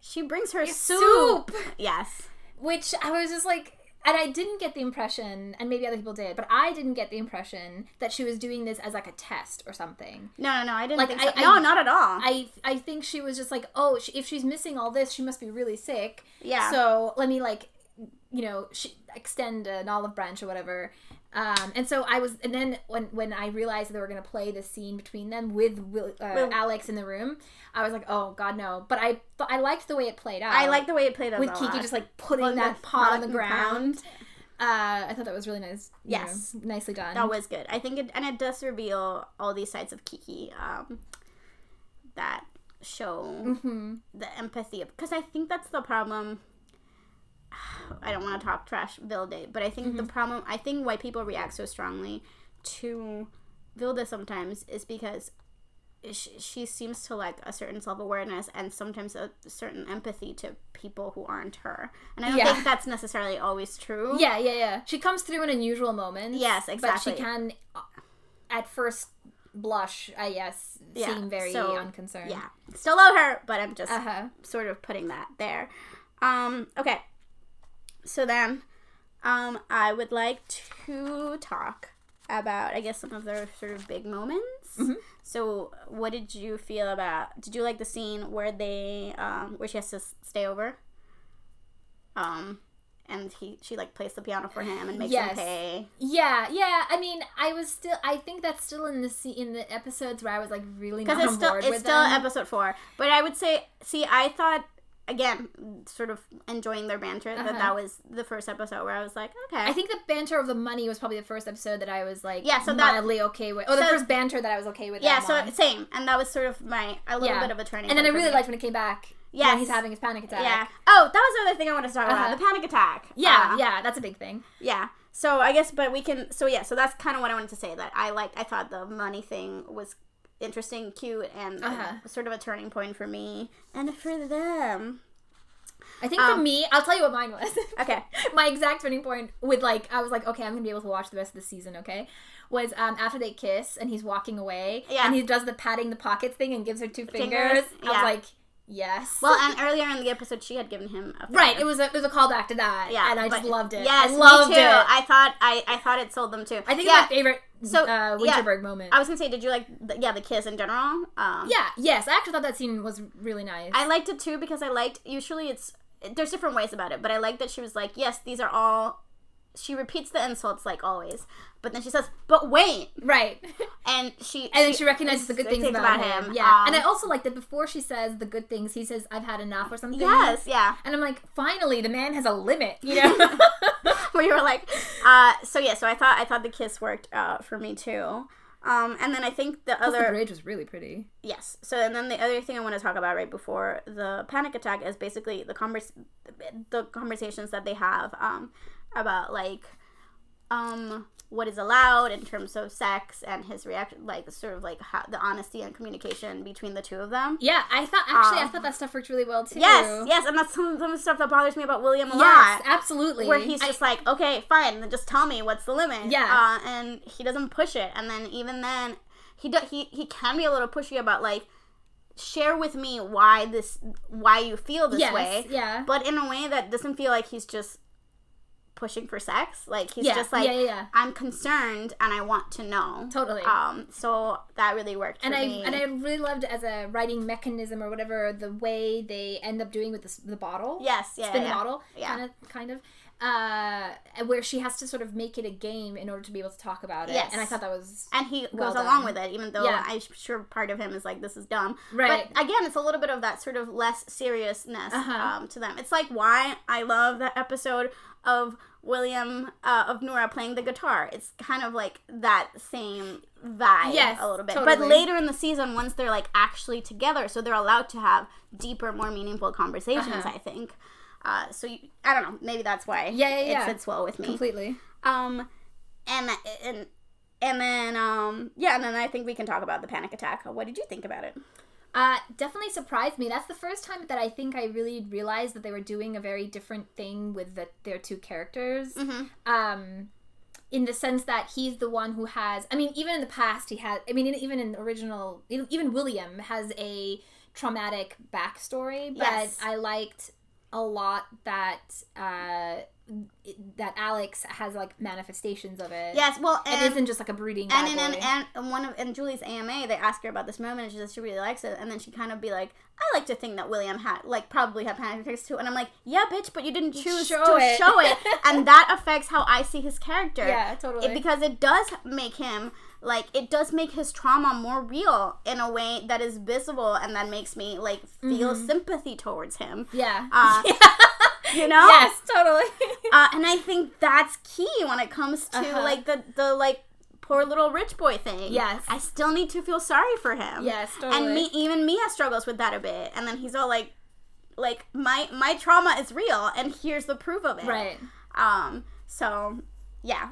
she brings her soup. Soup, Yes. which I was just like. and I didn't get the impression, and maybe other people did, but I didn't get the impression that she was doing this as like a test or something. No, no, no. I didn't Like, think so. I- no, I- not at all. I I think she was just like, oh, she, if she's missing all this, she must be really sick. Yeah. So let me like, you know, she, extend an olive branch or whatever. Um, and so I was, and then when when I realized they were gonna play the scene between them with Will, uh, Will- Alex in the room, I was like, oh God, no. But I th- I liked the way it played out. I liked the way it played out with Kiki lot. just like putting that pot on the ground. Uh, I thought that was really nice. Yes. know, nicely done. That was good. I think it and it does reveal all these sides of Kiki um, that show hmm the empathy of. because I think that's the problem. I don't want to talk trash Vilde, but I think Mm-hmm. the problem I think why people react so strongly to Vilde sometimes is because she, she seems to lack a certain self awareness and sometimes a certain empathy to people who aren't her. And I don't Yeah. think that's necessarily always true. Yeah, yeah, yeah. She comes through in unusual moments. Yes, exactly. But she can, uh, at first blush, I guess, Yeah, seem very so, unconcerned. Yeah. Still love her, but I'm just Uh huh. sort of putting that there. Um, okay. So then, um, I would like to talk about, I guess, some of their sort of big moments. Mhm. So, what did you feel about? Did you like the scene where they, um, where she has to stay over? Um, and he, she like plays the piano for him and makes Yes. him pay. Yeah, yeah. I mean, I was still. I think that's still in the se- in the episodes where I was like really not it's on still board it's with still them. episode four. But I would say, see, I thought again, sort of enjoying their banter. That Uh-huh. that was the first episode where I was like, okay, I think the banter of the money was probably the first episode that I was like, Yeah, so that- mildly okay with. Oh, the so- first banter that I was okay with. yeah. So on. same, and that was sort of my a little Yeah. bit of a turning. and then I really me. liked when it came back. yeah when he's having his panic attack. Yeah. Oh, that was another thing I wanted to talk Uh-huh. about. The panic attack. yeah, Uh, yeah. That's a big thing. Yeah. So I guess, but we can. So yeah. So that's kind of what I wanted to say. That I liked. I thought the money thing was interesting, cute, and Uh-huh. sort of a turning point for me and for them. I think for Um, me, I'll tell you what mine was. Okay. my exact turning point with like I was like, okay, I'm gonna be able to watch the rest of the season. Okay, was um after they kiss and he's walking away, Yeah. and he does the patting the pockets thing and gives her two fingers. Fingers, I was like, yes. Well, and earlier in the episode, she had given him a right. It was a it was a callback to that. Yeah, and I just loved it. Yes, I loved me too. it. I thought I, I thought it sold them too. I think yeah. it's my favorite So, uh, yeah. Winterberg moment. I was gonna say, did you like the, yeah the kiss in general? Um, yeah, yes, I actually thought that scene was really nice. I liked it too because I liked. Usually, it's there's different ways about it, but I like that she was like, yes, these are all. She repeats the insults like always, but then she says, "But wait," right. and she And then she recognizes the good things about, him. Yeah. Um, and I also like that before she says the good things, he says, I've had enough or something. yes, yeah. And I'm like, finally, the man has a limit, you know? where you were like, uh, so yeah, so I thought I thought the kiss worked uh, for me too. Um, and then I think the Plus, the other bridge was really pretty. yes. So and then the other thing I want to talk about right before the panic attack is basically the convers the conversations that they have um, about like um what is allowed in terms of sex and his reaction like sort of like how the honesty and communication between the two of them. Yeah, I thought actually, I Um, thought that stuff worked really well too. Yes, yes, and that's some, some of the stuff that bothers me about William a yes, lot. absolutely. where he's I- just like, okay, fine, then just tell me what's the limit. Yeah. uh, and he doesn't push it, and then even then, he do, he he can be a little pushy about like, share with me why this why you feel this yes, way, yeah, but in a way that doesn't feel like he's just pushing for sex. Like he's yeah, just like, yeah, yeah, I'm concerned and I want to know. totally. Um, so that really worked. and for I me. and I really loved as a writing mechanism or whatever the way they end up doing with the, the bottle. yes, yeah, spin the bottle, Yeah. kind of, kind of, uh, where she has to sort of make it a game in order to be able to talk about it. Yes. and I thought that was and he Well goes along with it, even though Yeah. I'm sure part of him is like, "This is dumb." right. But again, it's a little bit of that sort of less seriousness Uh-huh. um, to them. It's like why I love that episode of William uh, of Noora playing the guitar. It's kind of like that same vibe Yes, a little bit. But later in the season, once they're like actually together, so they're allowed to have deeper, more meaningful conversations. Uh-huh. I think. Uh, so you, I don't know. Maybe that's why. Yeah, yeah, yeah. It fits well with me. completely. Um, and and and then um, yeah, and then I think we can talk about the panic attack. What did you think about it? Uh, definitely surprised me. That's the first time that I think I really realized that they were doing a very different thing with the, their two characters. Mm-hmm. Um, in the sense that he's the one who has. I mean, even in the past, he had. I mean, in- even in the original, even William has a traumatic backstory. But Yes. I liked a lot that uh, that Alex has like manifestations of it. Yes, well, it and, isn't just like a brooding. and in, and and one of in Julie's AMA, they ask her about this moment, and she says she really likes it, and then she kind of be like, "I like to think that William had like probably had panic attacks too," and I'm like, "Yeah, bitch, but you didn't choose Show to it." show it," and that affects how I see his character. yeah, totally. It- because it does make him like it does make his trauma more real in a way that is visible and that makes me like feel Mm-hmm. sympathy towards him. yeah. Uh, yeah. You know? Yes, totally. Uh, and I think that's key when it comes to Uh-huh. like the the like poor little rich boy thing. Yes. I still need to feel sorry for him. yes, totally. And me even Mia struggles with that a bit. And then he's all like like my my trauma is real and here's the proof of it. right. Um so yeah.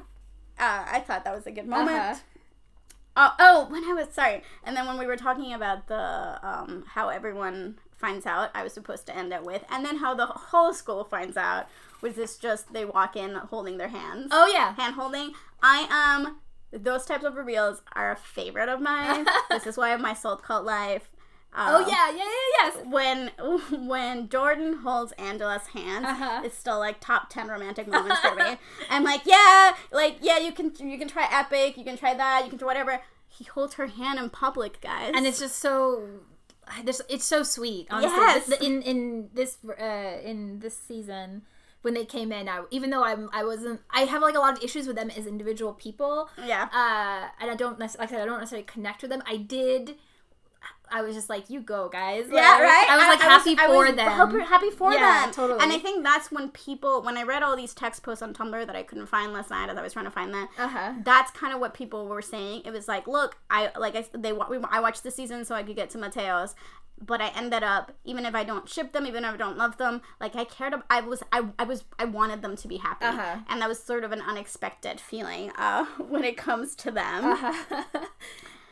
Uh, I thought that was a good moment. Uh-huh. Uh, oh, when I was sorry, and then when we were talking about the um, how everyone finds out, I was supposed to end it with, and then how the whole school finds out, which is just they walk in holding their hands, Oh yeah. hand holding. I am those types of reveals are a favorite of mine. this is why I have my salt cult life. Oh Um, yeah, yeah, yeah, yes. when when Jordan holds Angela's hand, Uh-huh. it's still like top ten romantic moments for me. I'm like, yeah, like yeah, you can you can try epic, you can try that, you can do whatever. He holds her hand in public, guys, And it's just so this it's so sweet. Honestly, Yes. This- in in this uh, in this season when they came in, I, even though I'm I wasn't I have like a lot of issues with them as individual people. yeah, Uh, and I don't necessarily, like I said, I don't necessarily connect with them. I did. I was just like, you go, guys. Like, yeah, right. I was like happy I for was them. happy- Happy for Yeah, them, totally. And I think that's when people, when I read all these text posts on Tumblr that I couldn't find last night as I was trying to find that, Uh huh. that's kind of what people were saying. It was like, look, I like I they we, I watched the season so I could get to Matteo's, but I ended up even if I don't ship them, even if I don't love them, like I cared. ab- I was I, I was I wanted them to be happy, Uh-huh. and that was sort of an unexpected feeling uh, when it comes to them. Uh-huh.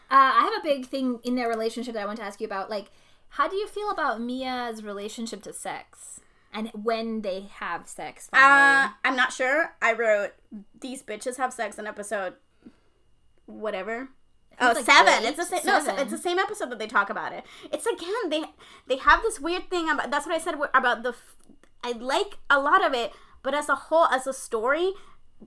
uh, I have a big thing in their relationship that I want to ask you about. Like, how do you feel about Mia's relationship to sex and when they have sex? Finally? Uh, I'm not sure. I wrote these bitches have sex in episode whatever. Oh, like seven. It's the same. No, it's the same episode that they talk about it. It's again they they have this weird thing about. That's what I said about the. I like a lot of it, but as a whole, as a story,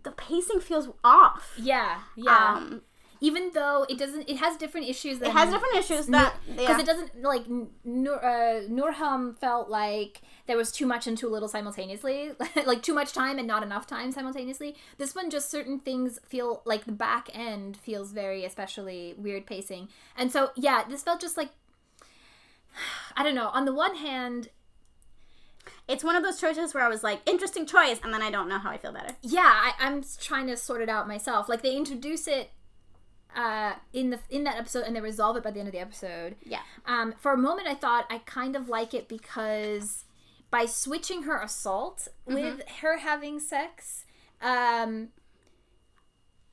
the pacing feels off. yeah, yeah. Um, Even though it doesn't, it has different issues. Than it has different issues that because yeah. it doesn't like Nur, uh, Noorhelm felt like there was too much and too little simultaneously, like too much time and not enough time simultaneously. This one, just certain things feel like the back end feels very especially weird pacing, and so yeah, this felt just like I don't know. On the one hand, it's one of those choices where I was like, interesting choice, and then I don't know how I feel better. yeah, I, I'm trying to sort it out myself. Like they introduce it uh, in the in that episode and they resolve it by the end of the episode. Yeah. Um, for a moment, I thought I kind of like it because by switching her assault with her having sex, um,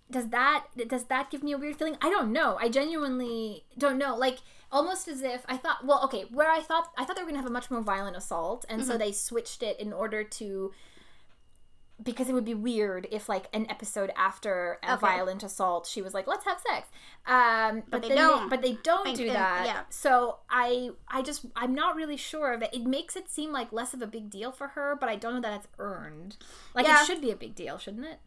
does that does that give me a weird feeling? I don't know. I genuinely don't know. Like almost as if I thought. Well, okay, where I thought I thought they were gonna have a much more violent assault, and so they switched it in order to. Because it would be weird if, like, an episode after a Okay. violent assault, she was like, "Let's have sex," um, but, they don't. but they don't do that. yeah. So I I just I'm not really sure of it. It makes it seem like less of a big deal for her, but I don't know that it's earned. Like Yeah. it should be a big deal, shouldn't it?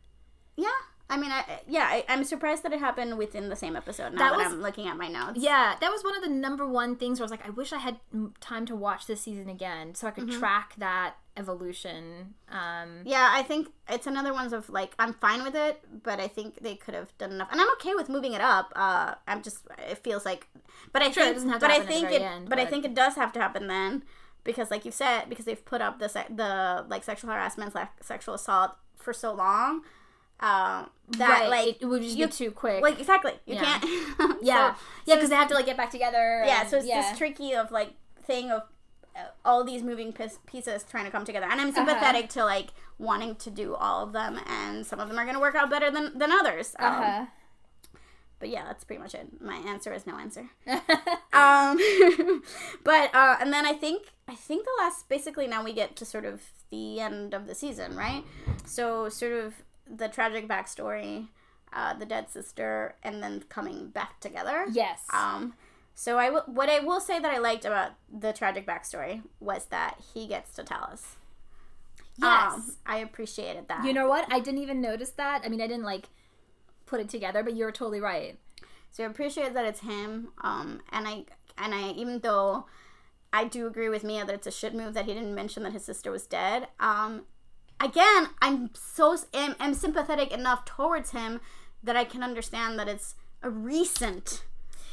Yeah. I mean, I, yeah, I, I'm surprised that it happened within the same episode. Now That that, I'm looking at my notes. Yeah, that was one of the number one things where I was like, I wish I had time to watch this season again so I could track that evolution. Um, Yeah, I think it's another ones of like I'm fine with it, but I think they could have done enough, and I'm okay with moving it up. Uh, I'm just it feels like, but I Sure, it think, doesn't have to but I happen at the think it, end, but I think it does have to happen then, because like you said, because they've put up the se- the like sexual harassment, like sexual assault for so long, um, that right, like it, would just you- be too quick. like exactly you Yeah. can't yeah, So- yeah, because they have to like get back together. yeah, and- so it's yeah. this tricky of like thing of uh, all these moving piece- pieces trying to come together, and I'm Uh-huh. sympathetic to like wanting to do all of them, and some of them are going to work out better than than others. Um, Uh-huh. But yeah, that's pretty much it. My answer is no answer. Um, but uh, and then I think I think the last basically now we get to sort of the end of the season, right? So sort of the tragic backstory, uh, the dead sister, and then coming back together. yes. Um, so I w- what I will say that I liked about the tragic backstory was that he gets to tell us. Yes. Um, I appreciated that. You know what? I didn't even notice that. I mean, I didn't like put it together, but you're totally right. So I appreciate that it's him. Um, and I and I even though I do agree with Mia that it's a shit move that he didn't mention that his sister was dead. Um, again, I'm so am, am sympathetic enough towards him that I can understand that it's a recent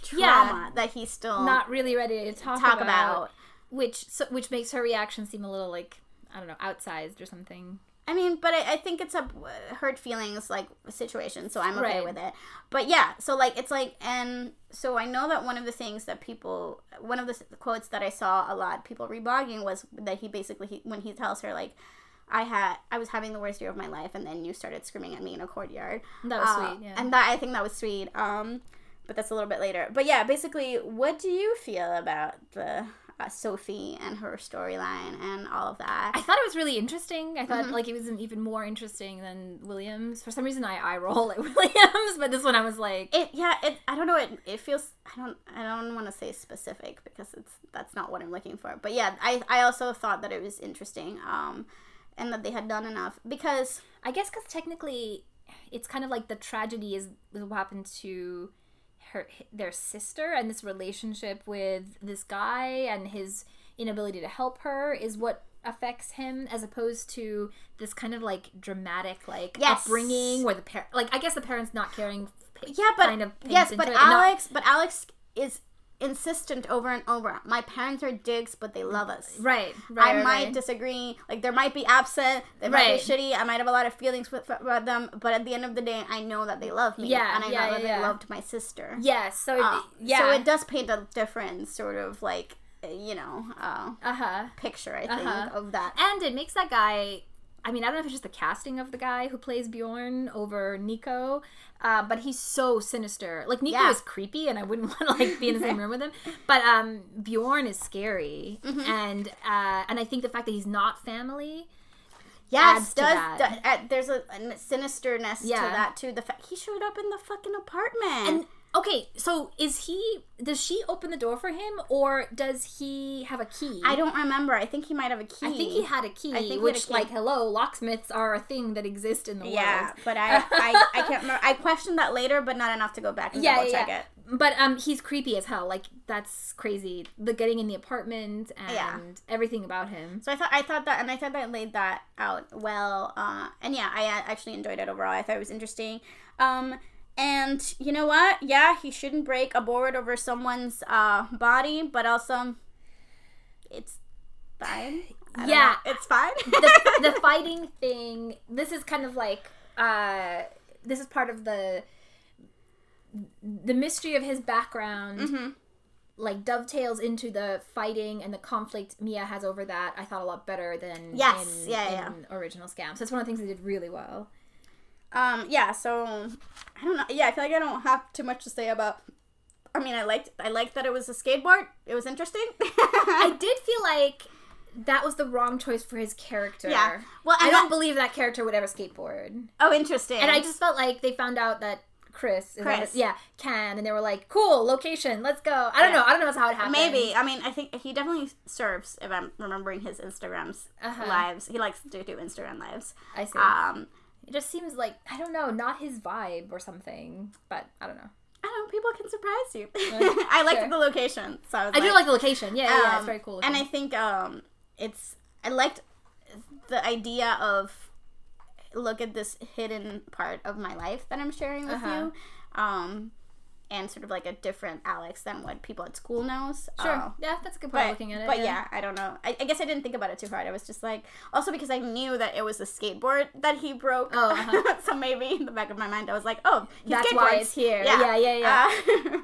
trauma that he's still Not really ready to talk, talk about, about. which so, which makes her reaction seem a little like I don't know, outsized or something. I mean, but I, I think it's a uh, hurt feelings like situation, so I'm okay Right. with it. But yeah, so like it's like, and so I know that one of the things that people, one of the quotes that I saw a lot people reblogging was that he basically he, when he tells her like, I had I was having the worst year of my life, and then you started screaming at me in a courtyard. That was Uh, sweet. Yeah. And that I think that was sweet. Um, but that's a little bit later. But yeah, basically, what do you feel about the uh, Sophie and her storyline and all of that? I thought it was really interesting. I thought Mm-hmm. like it was even more interesting than Williams. For some reason, I eye roll at Williams, but this one I was like, It yeah, it I don't know, it it feels I don't I don't want to say specific because it's that's not what I'm looking for. But yeah, I I also thought that it was interesting um and that they had done enough because I guess because technically, it's kind of like the tragedy is what happened to her their sister and this relationship with this guy and his inability to help her is what affects him as opposed to this kind of like dramatic like Yes. upbringing where the parent like I guess the parents not caring yeah, but kind of yes, but and not- Alex but Alex is insistent over and over. My parents are dicks, but they love us. right right I right, might right. disagree. Like there might be absent, they might be shitty. I might have a lot of feelings with, about them, but at the end of the day, I know that they love me. Yeah, and I yeah, know that yeah, they loved my sister. yes so Uh, yeah So it does paint a different sort of like, uh, you know, uh, uh-huh picture, I think, Uh-huh. of that. And it makes that guy. I mean, I don't know if it's just the casting of the guy who plays Bjorn over Nico, uh, but he's so sinister. Like Nico Yeah. is creepy, and I wouldn't want to like be in the same room with him. But um, Bjorn is scary, Mm-hmm. and uh, and I think the fact that he's not family. Yes, does that. do- uh, there's a, a sinisterness to that too. The fact he showed up in the fucking apartment. And okay, so is he? Does she open the door for him, or does he have a key? I don't remember. I think he might have a key. I think he had a key, I think he had a which, key. like, hello, locksmiths are a thing that exist in the Yeah, world. but I, I I can't remember. I questioned that later, but not enough to go back and yeah, double check yeah. it. But um, he's creepy as hell. Like that's crazy. The getting in the apartment and Yeah. everything about him. So I thought I thought that, and I thought that laid that out well. Uh, and yeah, I actually enjoyed it overall. I thought it was interesting. Um, and you know what? Yeah, he shouldn't break a board over someone's uh, body, but also it's fine. I Yeah. know. it's fine. the, the fighting thing. This is kind of like uh, this is part of the the mystery of his background. Mm-hmm. Like dovetails into the fighting and the conflict Mia has over that. I thought a lot better than Yes, in, yeah, yeah. original Skam. So it's one of the things they did really well. Um, yeah, so I don't know. Yeah, I feel like I don't have too much to say about. I mean, I liked I liked that it was a skateboard. It was interesting. I did feel like that was the wrong choice for his character. Yeah. Well, I don't that- believe that character would ever skateboard. oh, interesting. And I just felt like they found out that Chris, is Chris. yeah, can, and they were like, "Cool location, let's go." I don't Yeah. know. I don't know how it happened. maybe. I mean, I think he definitely serves. If I'm remembering his Instagrams Uh-huh. lives, he likes to do Instagram lives. I see. Um, it just seems like I don't know, not his vibe or something. But I don't know. I don't know. People can surprise you. I liked Sure. the location, so I, was I do like the location. Yeah, yeah, yeah, it's Um, very cool. And I think um, it's I liked the idea of look at this hidden part of my life that I'm sharing with Uh-huh. you, um, and sort of like a different Alex than what people at school knows. sure, Uh, yeah, that's a good point but, of looking at it. but yeah. I don't know. I, I guess I didn't think about it too hard. I was just like, also because I knew that it was the skateboard that he broke. Oh, uh-huh. so maybe in the back of my mind, I was like, oh, That's why it's here. Yeah, yeah, yeah.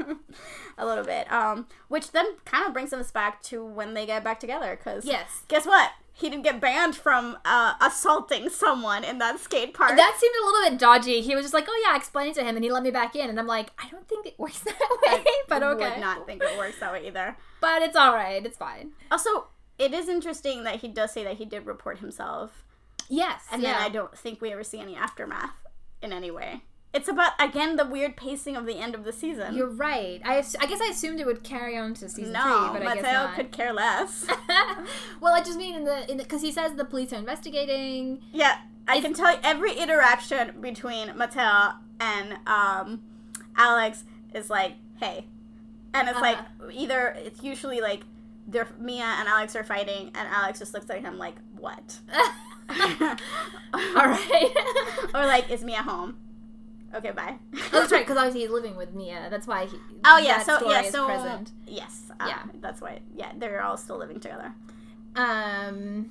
Uh, a little bit. Um, which then kind of brings us back to when they get back together. Because Yes. guess what? He didn't get banned from uh, assaulting someone in that skate park. That seemed a little bit dodgy. He was just like, "Oh yeah, explain it to him," and he let me back in, and I'm like, "I don't think it works that way," but okay. I would not think it works that way either. But it's all right. It's fine. Also, it is interesting that he does say that he did report himself. Yes, And yeah. then I don't think we ever see any aftermath in any way. It's about again the weird pacing of the end of the season. You're right. I, ass- I guess I assumed it would carry on to season no, three, but I guess Matteo not. could care less. well, I just mean in the in because he says the police are investigating. yeah, I It's- can tell you every interaction between Matteo and um, Alex is like, "Hey," and it's like Uh-huh. either it's usually like they're Mia and Alex are fighting, and Alex just looks at him like, "What?" All right. or like, "Is Mia home?" Okay, bye. oh, that's right, because obviously he's living with Mia. That's why he. Oh yeah, so yeah, so present. yes, uh, Yeah. that's why. Yeah, they're all still living together. Um.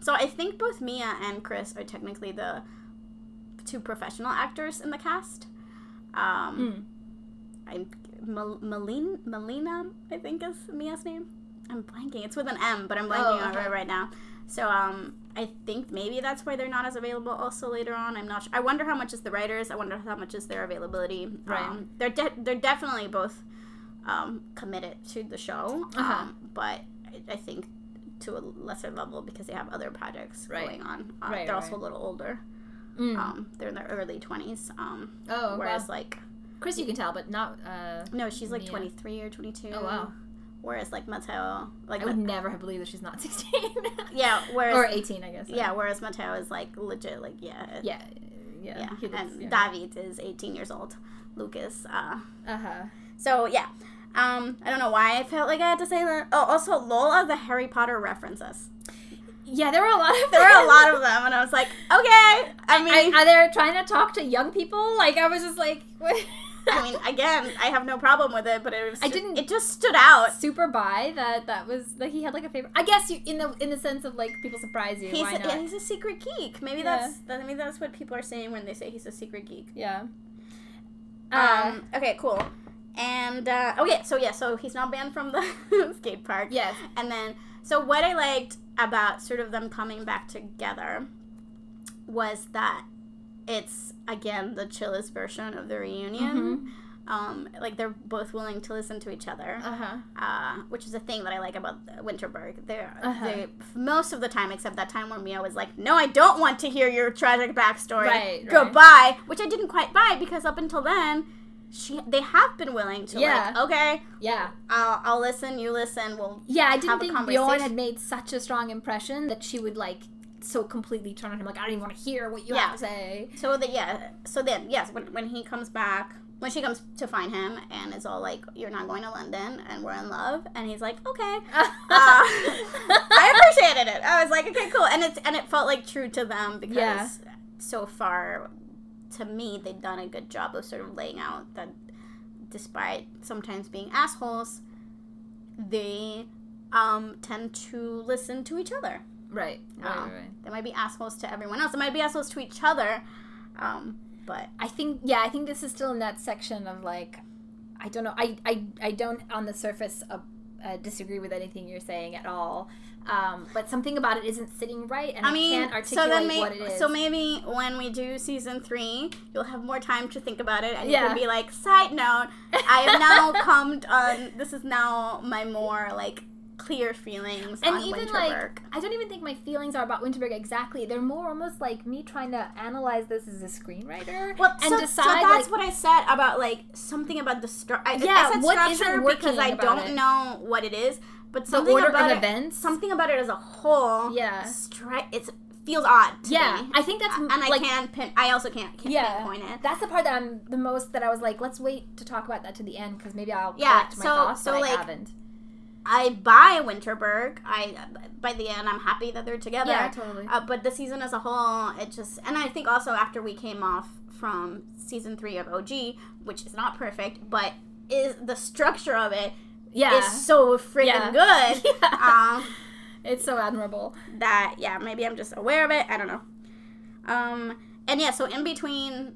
So I think both Mia and Chris are technically the two professional actors in the cast. Um, I'm Mel- Melina, Melina, I think is Mia's name. I'm blanking. It's with an M, but I'm blanking Oh, on it right now. So um, I think maybe that's why they're not as available. Also later on, I'm not. Sure. I wonder how much is the writers. I wonder how much is their availability. Right. Um, they're de- they're definitely both um, committed to the show. Uh-huh. Um, but I, I think to a lesser level because they have other projects Right. going on. Uh, Right, they're right, also a little older. mm. Um, they're in their early twenties. Um, oh, whereas wow. like Chris, you can tell, but not. Uh, no, she's like Mia. twenty three or twenty two. Oh, wow. Whereas like Matteo, like I would Ma- never have believed that she's not 16. yeah, whereas or 18, I guess. yeah, whereas Matteo is like legit, like yeah, Yeah. Yeah. yeah. looks- and yeah. David is eighteen years old. Lucas. Uh, Uh-huh. so yeah. Um, I don't know why I felt like I had to say that. Oh, also Lola, the Harry Potter references. Yeah, there were a lot of There were a lot of them, and I was like, okay. I mean, I, are they trying to talk to young people? Like, I was just like, what? I mean, again, I have no problem with it, but it was I ju- didn't- It just stood out. super by that that was like he had like a favorite. I guess you in the in the sense of like people surprise you. He's why a, not? yeah, he's a secret geek. Maybe Yeah. that's that, maybe that's what people are saying when they say he's a secret geek. yeah. Uh, Um. Okay. Cool. And uh, okay, so yeah, so he's not banned from the skate park. yes. And then, so what I liked about sort of them coming back together was that it's again the chillest version of the reunion. Mm-hmm. Um, like they're both willing to listen to each other. Uh huh. uh, which is a thing that I like about Winterberg. They're, Uh-huh. they most of the time, except that time where Mia was like, "No, I don't want to hear your tragic backstory. Right, right. Goodbye," which I didn't quite buy because up until then, she they have been willing to Yeah. like, okay, Yeah. I'll, I'll listen, you listen, we'll Yeah, I didn't a think Bjorn had made such a strong impression that she would like so completely turn on him like I don't even want to hear what you Yeah. have to say. So that yeah, so then yes, when when he comes back, when she comes to find him and is all like, "You're not going to London, and we're in love," and he's like, "Okay." Uh, I appreciated it. I was like, okay, cool, and it's and it felt like true to them because Yeah. so far, to me, they've done a good job of sort of laying out that despite sometimes being assholes, they um, tend to listen to each other. Right. Right, Um, right, right. They might be assholes to everyone else. They might be assholes to each other, um, but I think yeah, I think this is still in that section of like I don't know. I I, I don't on the surface uh, uh, disagree with anything you're saying at all. Um, but something about it isn't sitting right, and I, I mean, can't articulate so then may- what it is. so maybe when we do season three, you'll have more time to think about it, and you Yeah. can be like, side note, I have now come on. This is now my more like clear feelings and on even Winterberg. like I don't even think my feelings are about Winterberg exactly. They're more almost like me trying to analyze this as a screenwriter well, and so, decide so that's like what I said about like something about the stru- I, Yeah, I said what structure because I don't it? know what it is, but the something order about of it, events. something about it as a whole, Yeah. stri- it's feels odd. To yeah, me. I think that's and I like can't pin. I also can't, can't yeah, pinpoint it. that's the part that I'm the most that I was like, let's wait to talk about that to the end because maybe I'll Yeah, so- so, but like, I haven't. I buy Winterberg. I by the end, I'm happy that they're together. Yeah, totally. Uh, but the season as a whole, it just and I think also after we came off from season three of OG, which is not perfect, but is the structure of it yeah, is so freaking Yeah. good. Yeah. Um, it's so admirable. that yeah, maybe I'm just aware of it. I don't know. Um, and yeah, so in between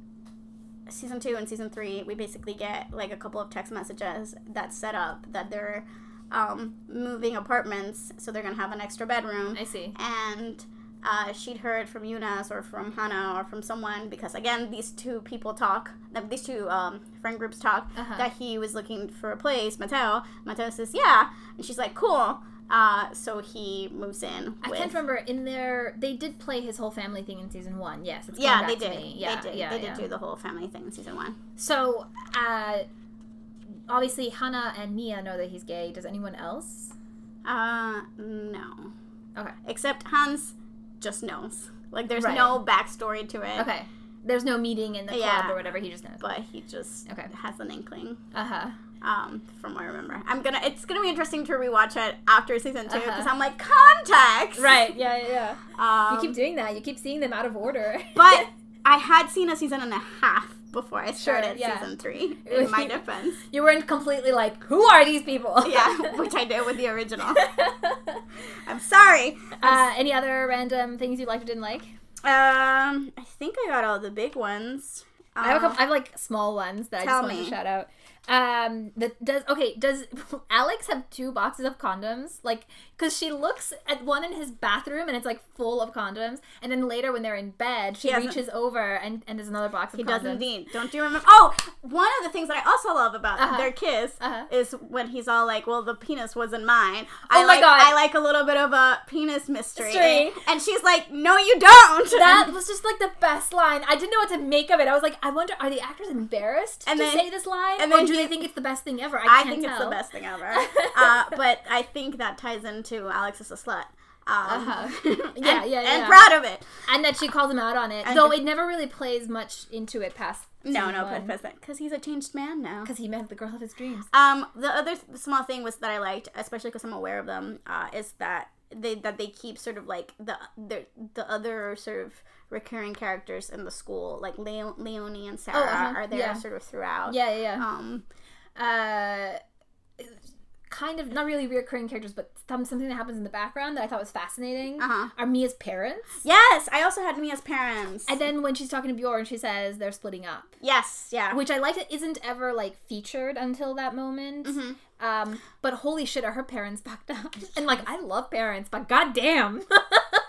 season two and season three, we basically get like a couple of text messages that set up that they're um, moving apartments, so they're gonna have an extra bedroom. I see. And uh, she'd heard from Eunice or from Hannah or from someone because again, these two people talk. These two um, friend groups talk Uh-huh. that he was looking for a place. Matteo. Matteo says, "Yeah," and she's like, "Cool." Uh, so he moves in. I with, can't remember in there. They did play his whole family thing in season one. Yes, it's Yeah, they back to did. Yeah, they did. yeah, they did do the whole family thing in season one. So, uh, obviously, Hannah and Mia know that he's gay. Does anyone else? Uh, no. Okay. Except Hans just knows. Like, there's Right. no backstory to it. Okay. There's no meeting in the club Yeah. or whatever. He just knows. But he just Okay. has an inkling. Uh huh. Um, from what I remember, I'm gonna. It's gonna be interesting to rewatch it after season two because Uh-huh. I'm like context. Right. Yeah. Yeah. yeah. Um, you keep doing that. You keep seeing them out of order. but I had seen a season and a half before I Sure, started yeah. season three. In my defense, you weren't completely like, who are these people? yeah, which I did with the original. I'm sorry. uh, any other random things you liked or didn't like? Um, I think I got all the big ones. I have a Uh, couple, I have like small ones that I just wanted me. to shout out. Um, the, does okay? Does Alex have two boxes of condoms? Like, because she looks at one in his bathroom and it's like full of condoms, and then later when they're in bed, she He hasn't- reaches over and and there's another box of He condoms. does indeed. Don't you remember? Oh, one of the things that I also love about Uh-huh. their kiss Uh-huh. is when he's all like, "Well, the penis wasn't mine." I Oh my like, God. I like a little bit of a penis mystery. Mystery. And she's like, "No, you don't." That was just like the best line. I didn't know what to make of it. I was like, I wonder, are the actors embarrassed And to then- say this line, and then do he- they think it's the best thing ever? I, I think it's the best thing ever. uh, but I think that ties into Alex is a slut. Um, Uh-huh. and- Yeah, yeah, And proud of it. and that she calls him out on it. And- Though it never really plays much into it past. No, no, because he's a changed man now. because he met the girl of his dreams. Um, the other th- small thing was that I liked, especially because I'm aware of them, uh, is that they that they keep sort of like the the the other sort of recurring characters in the school, like Leo- Leonie and Sarah, uh-huh, are there yeah. sort of throughout. Yeah, yeah, yeah. Um, uh, kind of not really reoccurring characters, but some, something that happens in the background that I thought was fascinating Uh-huh. are Mia's parents. yes, I also had Mia's parents. And then when she's talking to Bjorn, she says they're splitting up, yes, yeah. which I like that isn't ever like featured until that moment. Mm-hmm. Um, but holy shit, are her parents fucked up? And like, I love parents, but goddamn.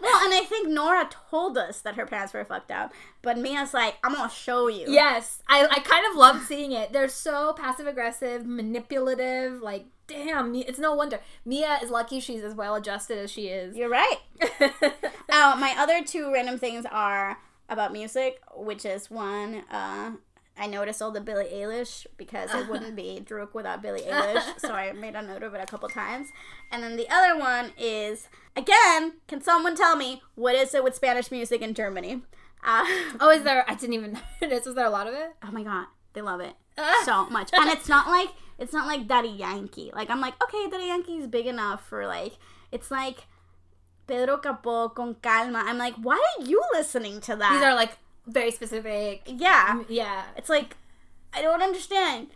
well, and I think Noora told us that her parents were fucked up, but Mia's like, I'm gonna show you. Yes, I, I kind of love seeing it. They're so passive aggressive, manipulative. Like, damn, it's no wonder Mia is lucky she's as well adjusted as she is. You're right. Uh, my other two random things are about music, which is one, uh, I noticed all the Billie Eilish because it wouldn't be Druck without Billie Eilish, so I made a note of it a couple times. And then the other one is, again, can someone tell me what is it with Spanish music in Germany? Uh, oh, is there? I didn't even notice. Was there a lot of it? oh my god, they love it so much, and it's not like it's not like Daddy Yankee. Like I'm like, okay, Daddy Yankee is big enough for like, it's like. Pedro Capó con calma. I'm like, why are you listening to that? These are like very specific. yeah. Yeah. It's like I don't understand.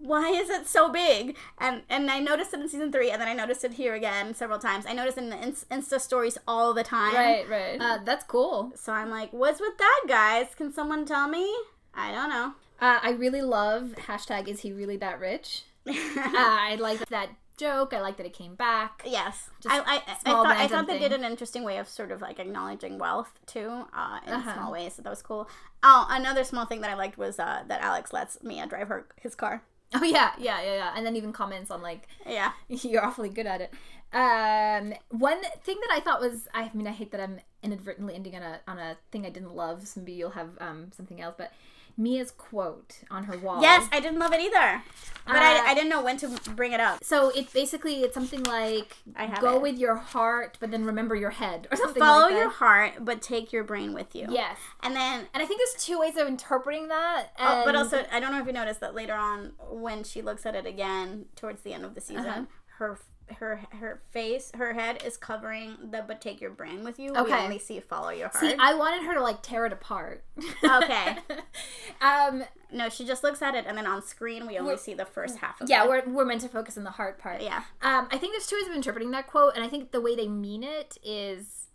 Why is it so big? And and I noticed it in season three, and then I noticed it here again several times. I noticed in the Insta stories all the time. Right, right. Uh, that's cool. So I'm like, what's with that, guys? Can someone tell me? I don't know. Uh, I really love hashtag is he really that rich? Uh, I like that joke. I like that it came back. yes, Just I I, I thought I thought they thing. did an interesting way of sort of like acknowledging wealth too, uh, in Uh-huh. small ways. So that was cool. Oh, another small thing that I liked was uh, that Alex lets Mia drive her his car. Oh yeah, yeah, yeah, yeah. And then even comments on like Yeah. You're awfully good at it. Um, one thing that I thought was, I mean, I hate that I'm inadvertently ending on a on a thing I didn't love. So maybe you'll have um something else, but Mia's quote on her wall. Yes, I didn't love it either, but Uh, I, I didn't know when to bring it up. So it basically it's something like go it. with your heart, but then remember your head or something. Follow like that. your heart, but take your brain with you. yes. and then. And I think there's two ways of interpreting that. Oh, but also, I don't know if you noticed that later on, when she looks at it again towards the end of the season, Uh-huh. her her her face, her head is covering the "but take your brain with you." We only see "follow your heart." see, I wanted her to like tear it apart. Okay. um. no, she just looks at it, and then on screen we only see the first half of Yeah, it. we're we're meant to focus on the heart part. yeah. Um, I think there's two ways of interpreting that quote, and I think the way they mean it is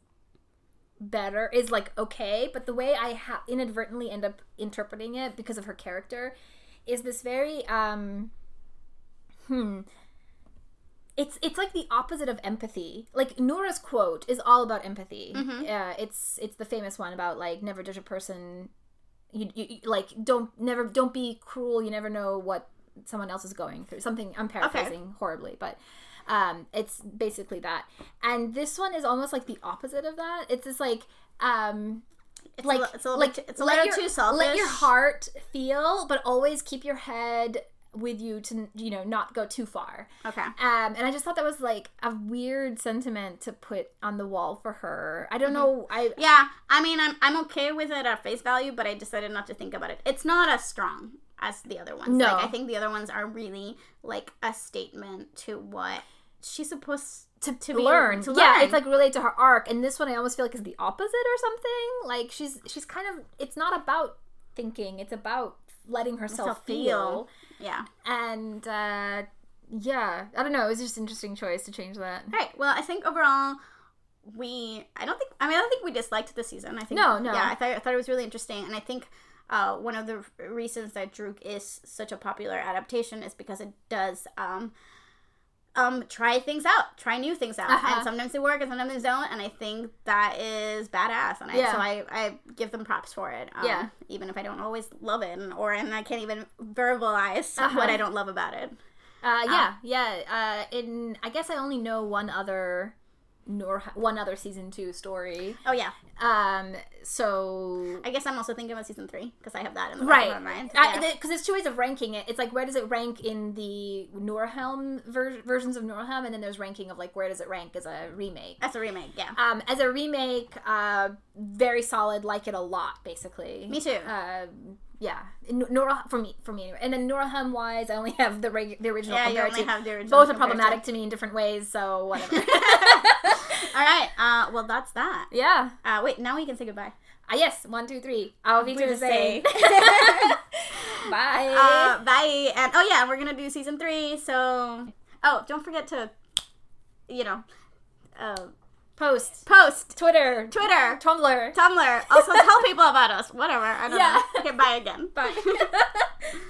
better, is like okay, but the way I ha- inadvertently end up interpreting it because of her character is this very um, hmm. It's it's like the opposite of empathy. Like Noora's quote is all about empathy. Uh, it's it's the famous one about like never judge a person. You, you, you- like don't never don't be cruel. You never know what someone else is going through. Something I'm paraphrasing horribly, but Um, it's basically that, and this one is almost like the opposite of that. It's just like um, It's like a, it's a little, like bit it's a let little your- too selfish. Let your heart feel, but always keep your head with you to you know not go too far. Okay. Um, and I just thought that was like a weird sentiment to put on the wall for her. I don't Mm-hmm. know. I Yeah, I mean, I'm I'm okay with it at face value, but I decided not to think about it. It's not as strong as the other ones. No. Like, I think the other ones are really like a statement to what she's supposed to, to to be- learn. to Yeah, learn. it's like related to her arc, and this one I almost feel like is the opposite or something. Like she's she's kind of it's not about thinking; it's about letting herself Herself feel. feel. Yeah. And uh, yeah, I don't know. It was just an interesting choice to change that. All right. Well, I think overall, we. I don't think. I mean, I don't think we disliked the season. I think. No, no. Yeah, I thought I thought it was really interesting, and I think. Uh, one of the reasons that Druck is such a popular adaptation is because it does um, um, try things out, try new things out, Uh-huh. and sometimes they work and sometimes they don't. And I think that is badass, and I, Yeah. so I, I give them props for it. Um, Yeah. even if I don't always love it, and, or and I can't even verbalize Uh-huh. what I don't love about it. Uh, yeah, yeah. Uh, in I guess I only know one other nor one other season two story. Oh yeah, Um, so I guess I'm also thinking about season three because I have that in the back right of my mind. because Yeah. there's two ways of ranking it it's like where does it rank in the Noorhelm ver- versions of Noorhelm and then there's ranking of like where does it rank as a remake That's a remake, yeah. um, as a remake uh, very solid like it a lot basically Me too. uh, yeah Noora for me for me anyway and then Noorhelm wise I only have the reg- the original Yeah, you only to have the original both are compared to- problematic to me in different ways so whatever All right. Uh, well, that's that. yeah Uh, wait, now we can say goodbye. Ah, yes, one, two, three. I'll be to say. say. Bye. Uh, bye. And oh yeah, we're gonna do season three. So oh, don't forget to, you know, uh, Post. post Twitter. Twitter, Tumblr. Tumblr. Also tell people about us. Whatever. I don't Yeah. know. Okay. Bye again. Bye.